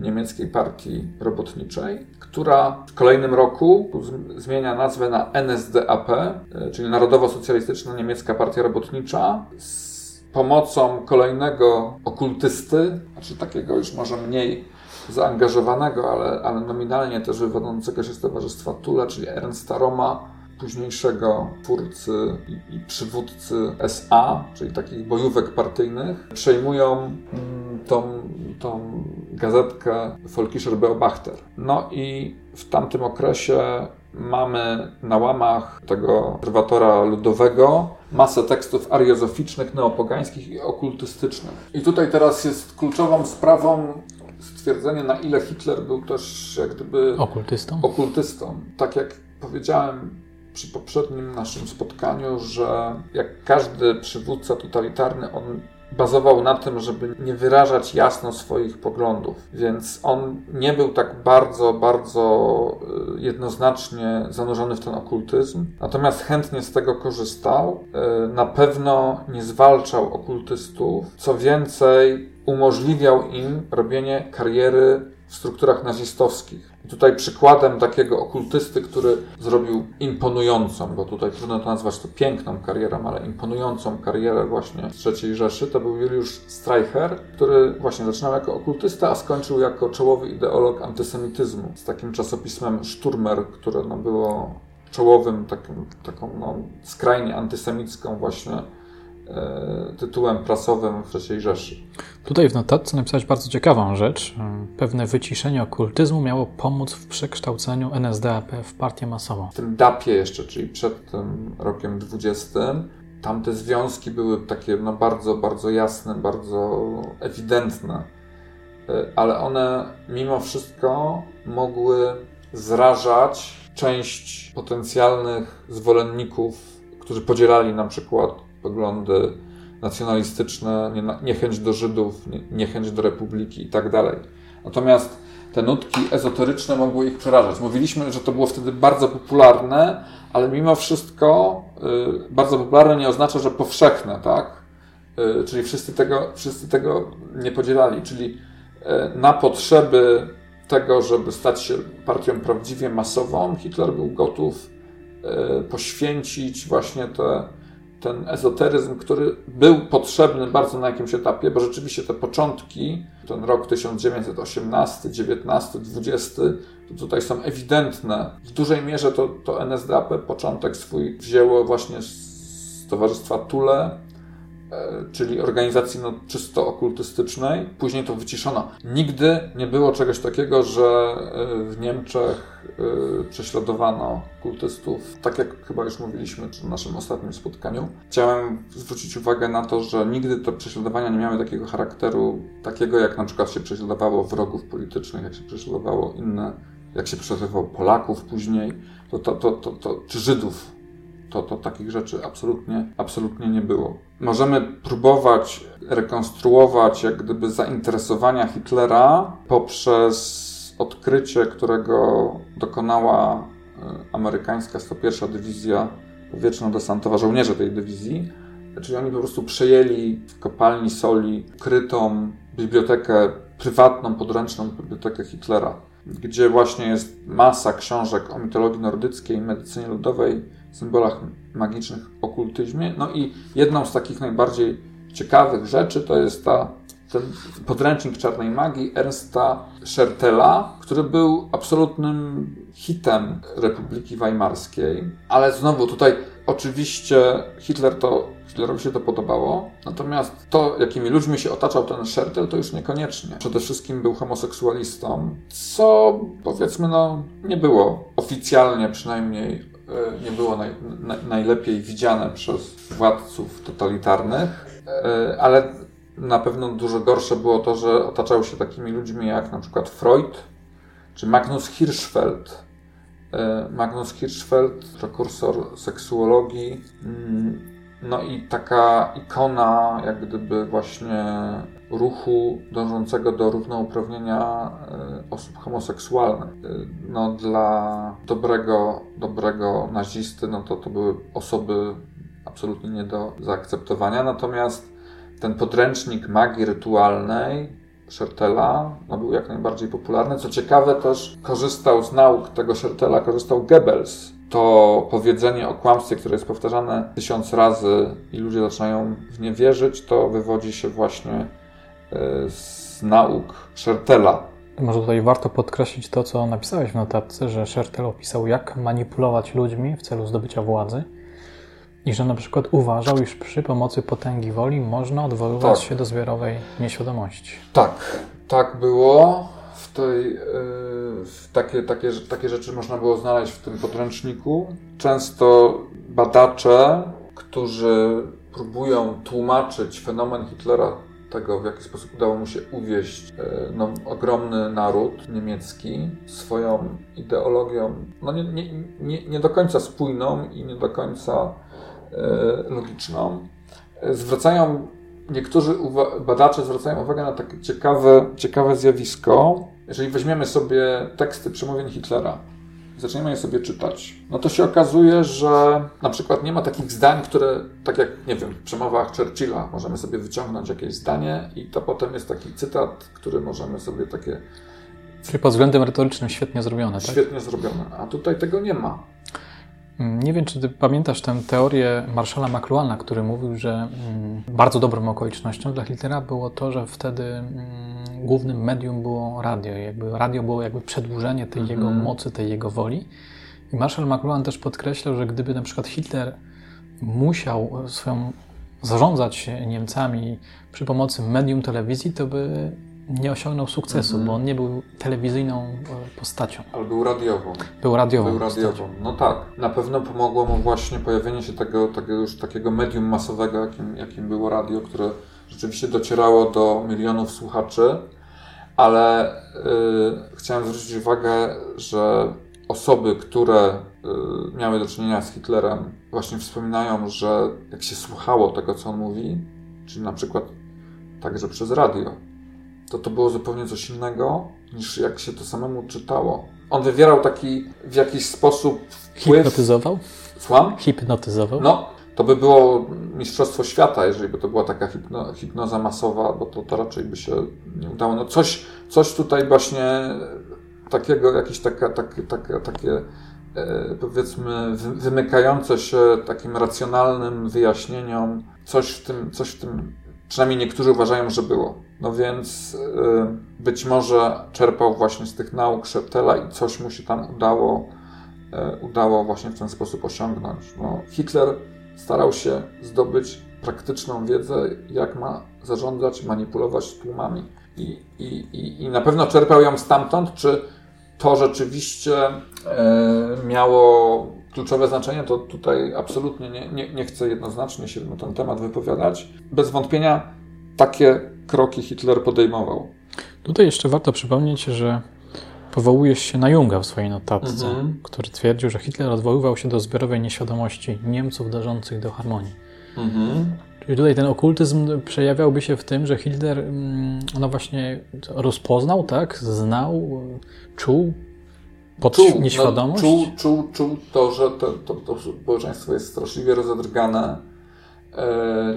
niemieckiej partii robotniczej, która w kolejnym roku zmienia nazwę na NSDAP, y, czyli Narodowo-Socjalistyczna Niemiecka Partia Robotnicza, z pomocą kolejnego okultysty, znaczy takiego już może mniej zaangażowanego, ale, ale nominalnie też wywodzącego się z Towarzystwa Tula, czyli Ernsta Roma, późniejszego twórcy i, i przywódcy SA, czyli takich bojówek partyjnych, przejmują mm, tą, tą gazetkę Volkischer Beobachter. No i w tamtym okresie mamy na łamach tego konserwatora ludowego masę tekstów ariozoficznych, neopogańskich i okultystycznych. I tutaj teraz jest kluczową sprawą stwierdzenie, na ile Hitler był też jak gdyby okultystą. okultystą. Tak jak powiedziałem, przy poprzednim naszym spotkaniu, że jak każdy przywódca totalitarny, on bazował na tym, żeby nie wyrażać jasno swoich poglądów. Więc on nie był tak bardzo, bardzo y, jednoznacznie zanurzony w ten okultyzm, natomiast chętnie z tego korzystał. Y, na pewno nie zwalczał okultystów. Co więcej, umożliwiał im robienie kariery w strukturach nazistowskich. I tutaj przykładem takiego okultysty, który zrobił imponującą, bo tutaj trudno to nazwać to piękną karierą, ale imponującą karierę właśnie w III Rzeszy, to był Juliusz Streicher, który właśnie zaczynał jako okultysta, a skończył jako czołowy ideolog antysemityzmu z takim czasopismem Sturmer, które no, było czołowym, takim, taką no, skrajnie antysemicką właśnie tytułem prasowym w III Rzeszy. Tutaj w notatce napisałeś bardzo ciekawą rzecz. Pewne wyciszenie okultyzmu miało pomóc w przekształceniu NSDAP w partię masową. W tym DAP-ie jeszcze, czyli przed tym rokiem 20, tam te związki były takie no, bardzo, bardzo jasne, bardzo ewidentne, e, ale one mimo wszystko mogły zrażać część potencjalnych zwolenników, którzy podzielali na przykład poglądy nacjonalistyczne, niechęć do Żydów, niechęć do republiki itd. Tak Natomiast te nutki ezoteryczne mogły ich przerażać. Mówiliśmy, że to było wtedy bardzo popularne, ale mimo wszystko y, bardzo popularne nie oznacza, że powszechne, tak? Y, czyli wszyscy tego, wszyscy tego nie podzielali. Czyli y, na potrzeby tego, żeby stać się partią prawdziwie masową, Hitler był gotów poświęcić właśnie te ten ezoteryzm, który był potrzebny bardzo na jakimś etapie, bo rzeczywiście te początki, ten rok 1918, 19, 20, to tutaj są ewidentne. W dużej mierze to, to NSDAP początek swój wzięło właśnie z Towarzystwa Tule, czyli organizacji no, czysto okultystycznej. Później to wyciszono. Nigdy nie było czegoś takiego, że e, w Niemczech e, prześladowano kultystów. Tak jak chyba już mówiliśmy w naszym ostatnim spotkaniu. Chciałem zwrócić uwagę na to, że nigdy te prześladowania nie miały takiego charakteru, takiego jak na przykład się prześladowało wrogów politycznych, jak się prześladowało inne, jak się prześladowało Polaków później, to, to, to, to czy Żydów to, to takich rzeczy absolutnie, absolutnie nie było. Możemy próbować rekonstruować jak gdyby zainteresowania Hitlera poprzez odkrycie, którego dokonała e, amerykańska 101 Dywizja Powietrzno-Desantowa, żołnierze tej dywizji, czyli oni po prostu przejęli w kopalni soli krytą bibliotekę, prywatną, podręczną bibliotekę Hitlera, gdzie właśnie jest masa książek o mitologii nordyckiej, medycynie ludowej, symbolach magicznych, okultyzmie. No i jedną z takich najbardziej ciekawych rzeczy to jest ta, ten podręcznik czarnej magii Ernsta Schertela, który był absolutnym hitem Republiki Weimarskiej. Ale znowu tutaj oczywiście Hitler to Hitlerowi się to podobało, natomiast to, jakimi ludźmi się otaczał ten Schertel, to już niekoniecznie. Przede wszystkim był homoseksualistą, co powiedzmy, no, nie było oficjalnie przynajmniej nie było naj, na, najlepiej widziane przez władców totalitarnych, e, ale na pewno dużo gorsze było to, że otaczał się takimi ludźmi jak na przykład Freud czy Magnus Hirschfeld. E, Magnus Hirschfeld, prekursor seksuologii, mm, no i taka ikona, jak gdyby właśnie ruchu dążącego do równouprawnienia e, osób homoseksualnych. E, no dla dobrego, dobrego nazisty, no to to były osoby absolutnie nie do zaakceptowania. Natomiast ten podręcznik magii rytualnej Schertela no był jak najbardziej popularny. Co ciekawe też korzystał z nauk tego Schertela, korzystał Goebbels, to powiedzenie o kłamstwie, które jest powtarzane tysiąc razy i ludzie zaczynają w nie wierzyć, to wywodzi się właśnie e, z nauk Schertela. Może tutaj warto podkreślić to, co napisałeś w notatce, że Schertel opisał, jak manipulować ludźmi w celu zdobycia władzy i że na przykład uważał, iż przy pomocy potęgi woli można odwoływać tak. się do zbiorowej nieświadomości. Tak, tak było tej, e, takie, takie, takie rzeczy można było znaleźć w tym podręczniku. Często badacze, którzy próbują tłumaczyć fenomen Hitlera, tego w jaki sposób udało mu się uwieść e, no, ogromny naród niemiecki swoją ideologią, no nie, nie, nie, nie do końca spójną i nie do końca e, logiczną, zwracają niektórzy badacze zwracają uwagę na takie ciekawe, ciekawe zjawisko, jeżeli weźmiemy sobie teksty przemówień Hitlera, zaczniemy je sobie czytać, no to się okazuje, że na przykład nie ma takich zdań, które, tak jak, nie wiem, w przemowach Churchilla, możemy sobie wyciągnąć jakieś zdanie i to potem jest taki cytat, który możemy sobie takie... Czyli pod względem retorycznym świetnie zrobione, tak? Świetnie zrobione, a tutaj tego nie ma. Mm, nie wiem, czy ty pamiętasz tę teorię Marszala McLuhana, który mówił, że mm, bardzo dobrą okolicznością dla Hitlera było to, że wtedy mm, głównym medium było radio. Jakby radio było jakby przedłużenie tej mhm. jego mocy, tej jego woli. I Marshall McLuhan też podkreślał, że gdyby na przykład Hitler musiał swoją zarządzać Niemcami przy pomocy medium telewizji, to by nie osiągnął sukcesu, mm -hmm. bo on nie był telewizyjną e, postacią. Ale był radiową. Był radiową. Był radiową. No tak. Na pewno pomogło mu właśnie pojawienie się tego, tego już takiego medium masowego, jakim, jakim było radio, które rzeczywiście docierało do milionów słuchaczy, ale yy, chciałem zwrócić uwagę, że osoby, które yy, miały do czynienia z Hitlerem, właśnie wspominają, że jak się słuchało tego, co on mówi, czyli na przykład także przez radio, to to było zupełnie coś innego niż jak się to samemu czytało. On wywierał taki w jakiś sposób wpływ. Hipnotyzował? Słucham? Hipnotyzował? No, to by było mistrzostwo świata, jeżeli by to była taka hipno, hipnoza masowa, bo to, to raczej by się nie udało. No coś, coś tutaj właśnie takiego, jakieś taka, takie, takie, takie e, powiedzmy wymykające się takim racjonalnym wyjaśnieniom, coś w tym, coś w tym przynajmniej niektórzy uważają, że było. No więc e, być może czerpał właśnie z tych nauk Szeptela i coś mu się tam udało, udało właśnie w ten sposób osiągnąć. No, Hitler starał się zdobyć praktyczną wiedzę, jak ma zarządzać, manipulować tłumami. I, i, i na pewno czerpał ją stamtąd, czy to rzeczywiście e, miało kluczowe znaczenie, to tutaj absolutnie nie, nie, nie chcę jednoznacznie się na ten temat wypowiadać. Bez wątpienia takie kroki Hitler podejmował. Tutaj jeszcze warto przypomnieć, że powołujesz się na Junga w swojej notatce, mhm. który twierdził, że Hitler odwoływał się do zbiorowej nieświadomości Niemców dążących do harmonii. Mhm. Czyli tutaj ten okultyzm przejawiałby się w tym, że Hitler mm, no właśnie rozpoznał, tak, znał, czuł pod czuł, no, nieświadomość? No, czuł, czuł, czuł to, że to, to, to społeczeństwo jest straszliwie rozedrgane,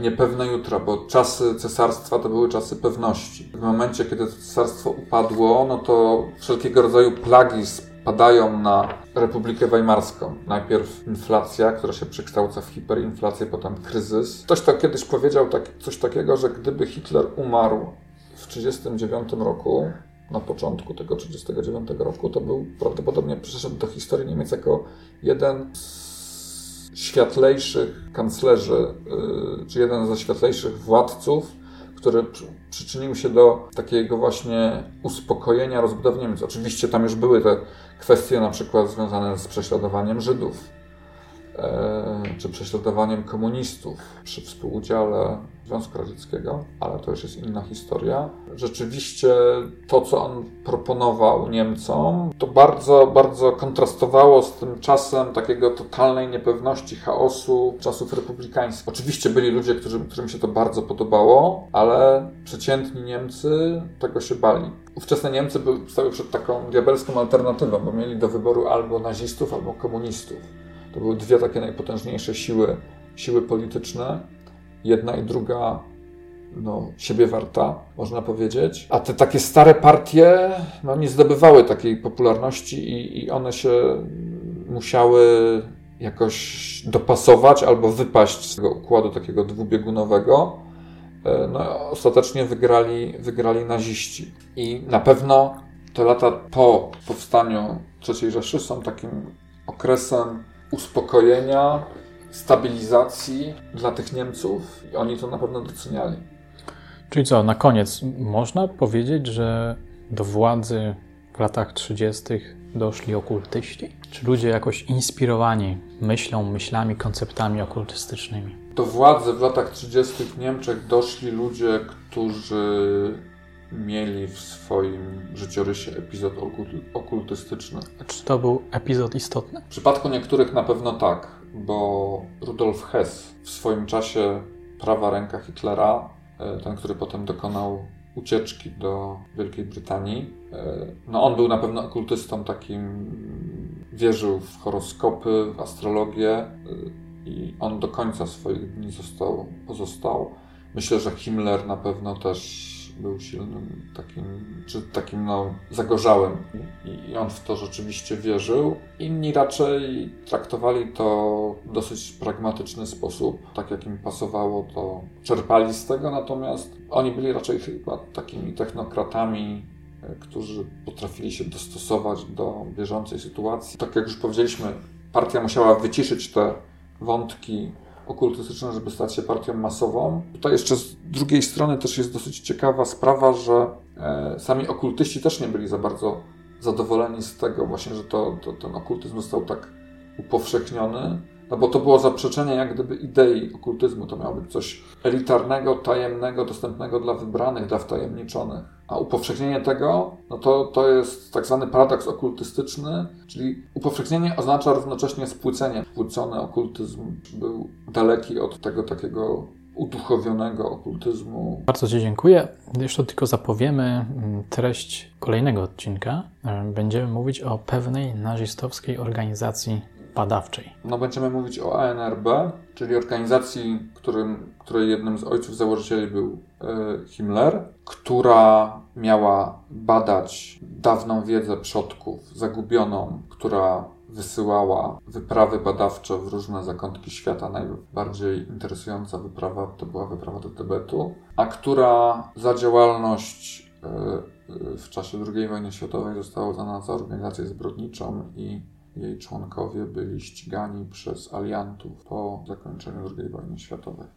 niepewne jutra, bo czasy cesarstwa to były czasy pewności. W momencie, kiedy to cesarstwo upadło, no to wszelkiego rodzaju plagi padają na Republikę Weimarską. Najpierw inflacja, która się przekształca w hiperinflację, potem kryzys. Ktoś tak kiedyś powiedział tak, coś takiego, że gdyby Hitler umarł w 1939 roku, na początku tego 1939 roku, to był prawdopodobnie przeszedł do historii Niemiec jako jeden z światlejszych kanclerzy, yy, czy jeden ze światlejszych władców, który przyczynił się do takiego właśnie uspokojenia, rozbudowy Niemiec. Oczywiście tam już były te kwestie na przykład związane z prześladowaniem Żydów, czy prześladowaniem komunistów przy współudziale Związku Radzieckiego, ale to już jest inna historia. Rzeczywiście to, co on proponował Niemcom, to bardzo, bardzo kontrastowało z tym czasem takiego totalnej niepewności, chaosu, czasów republikańskich. Oczywiście byli ludzie, którym się to bardzo podobało, ale przeciętni Niemcy tego się bali. Ówczesne Niemcy stały przed taką diabelską alternatywą, bo mieli do wyboru albo nazistów, albo komunistów. To były dwie takie najpotężniejsze siły, siły polityczne jedna i druga no, siebie warta, można powiedzieć. A te takie stare partie no, nie zdobywały takiej popularności i, i one się musiały jakoś dopasować albo wypaść z tego układu takiego dwubiegunowego. E, no, ostatecznie wygrali, wygrali naziści. I na pewno te lata po powstaniu III Rzeszy są takim okresem uspokojenia, stabilizacji dla tych Niemców i oni to na pewno doceniali. Czyli co, na koniec, można powiedzieć, że do władzy w latach 30. doszli okultyści? Czy ludzie jakoś inspirowani myślą, myślami, konceptami okultystycznymi? Do władzy w latach 30. w Niemczech doszli ludzie, którzy mieli w swoim życiorysie epizod okultystyczny. A czy to był epizod istotny? W przypadku niektórych na pewno tak bo Rudolf Hess w swoim czasie prawa ręka Hitlera, e, ten, który potem dokonał ucieczki do Wielkiej Brytanii, e, no on był na pewno okultystą takim, wierzył w horoskopy, w astrologię e, i on do końca swoich dni został, pozostał. Myślę, że Himmler na pewno też był silnym takim, czy takim no, zagorzałym i, on w to rzeczywiście wierzył. Inni raczej traktowali to w dosyć pragmatyczny sposób, tak jak im pasowało, to czerpali z tego, natomiast oni byli raczej chyba takimi technokratami, e, którzy potrafili się dostosować do bieżącej sytuacji. Tak jak już powiedzieliśmy, partia musiała wyciszyć te wątki okultystyczne, żeby stać się partią masową. Tutaj jeszcze z drugiej strony też jest dosyć ciekawa sprawa, że e, sami okultyści też nie byli za bardzo zadowoleni z tego właśnie, że to, to, ten okultyzm został tak upowszechniony, no bo to było zaprzeczenie jak gdyby idei okultyzmu. To miało być coś elitarnego, tajemnego, dostępnego dla wybranych, dla wtajemniczonych. A upowszechnienie tego, no to, to jest tak zwany paradoks okultystyczny, czyli upowszechnienie oznacza równocześnie spłycenie. Spłycony okultyzm był daleki od tego takiego uduchowionego okultyzmu. Bardzo Ci dziękuję. Jeszcze tylko zapowiemy mm, treść kolejnego odcinka. Będziemy mówić o pewnej nazistowskiej organizacji badawczej. No będziemy mówić o ANRB, czyli organizacji, którym, której jednym z ojców założycieli był e, Himmler, która miała badać dawną wiedzę przodków, zagubioną, która wysyłała wyprawy badawcze w różne zakątki świata. Najbardziej interesująca wyprawa to była wyprawa do Tybetu, a która za działalność e, e, w czasie II wojny światowej została uznana za organizację zbrodniczą i jej członkowie byli ścigani przez aliantów po zakończeniu II wojny światowej.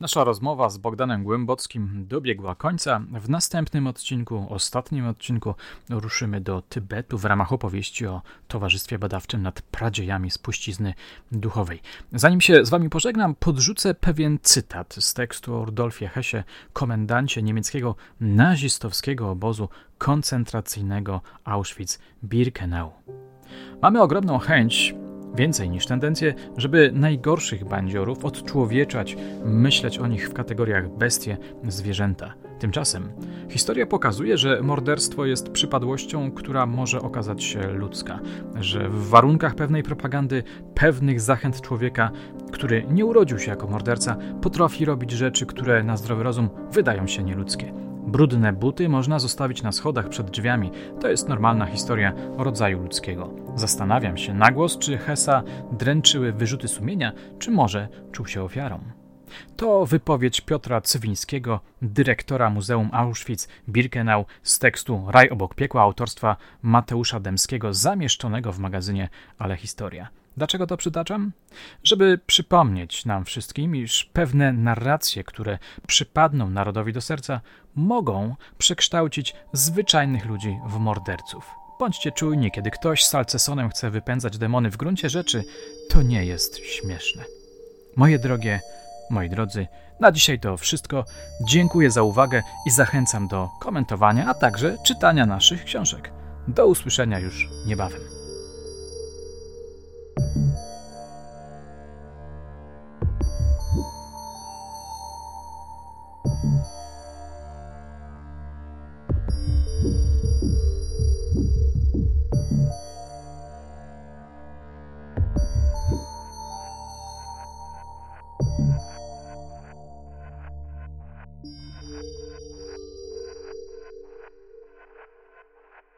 Nasza rozmowa z Bogdanem Głębockim dobiegła końca. W następnym odcinku, ostatnim odcinku, ruszymy do Tybetu w ramach opowieści o Towarzystwie Badawczym nad pradziejami spuścizny duchowej. Zanim się z Wami pożegnam, podrzucę pewien cytat z tekstu o Rudolfie Hessie, komendancie niemieckiego nazistowskiego obozu koncentracyjnego Auschwitz-Birkenau. Mamy ogromną chęć Więcej niż tendencję, żeby najgorszych bandziorów odczłowieczać, myśleć o nich w kategoriach bestie, zwierzęta. Tymczasem historia pokazuje, że morderstwo jest przypadłością, która może okazać się ludzka, że w warunkach pewnej propagandy, pewnych zachęt człowieka, który nie urodził się jako morderca, potrafi robić rzeczy, które na zdrowy rozum wydają się nieludzkie. Brudne buty można zostawić na schodach przed drzwiami. To jest normalna historia rodzaju ludzkiego. Zastanawiam się na głos, czy Hesa dręczyły wyrzuty sumienia, czy może czuł się ofiarą. To wypowiedź Piotra Cywińskiego, dyrektora Muzeum Auschwitz-Birkenau z tekstu Raj obok piekła autorstwa Mateusza Demskiego zamieszczonego w magazynie Ale Historia. Dlaczego to przytaczam? Żeby przypomnieć nam wszystkim, iż pewne narracje, które przypadną narodowi do serca, mogą przekształcić zwyczajnych ludzi w morderców. Bądźcie czujni, kiedy ktoś z salcesonem chce wypędzać demony w gruncie rzeczy, to nie jest śmieszne. Moje drogie, moi drodzy, na dzisiaj to wszystko. Dziękuję za uwagę i zachęcam do komentowania, a także czytania naszych książek. Do usłyszenia już niebawem.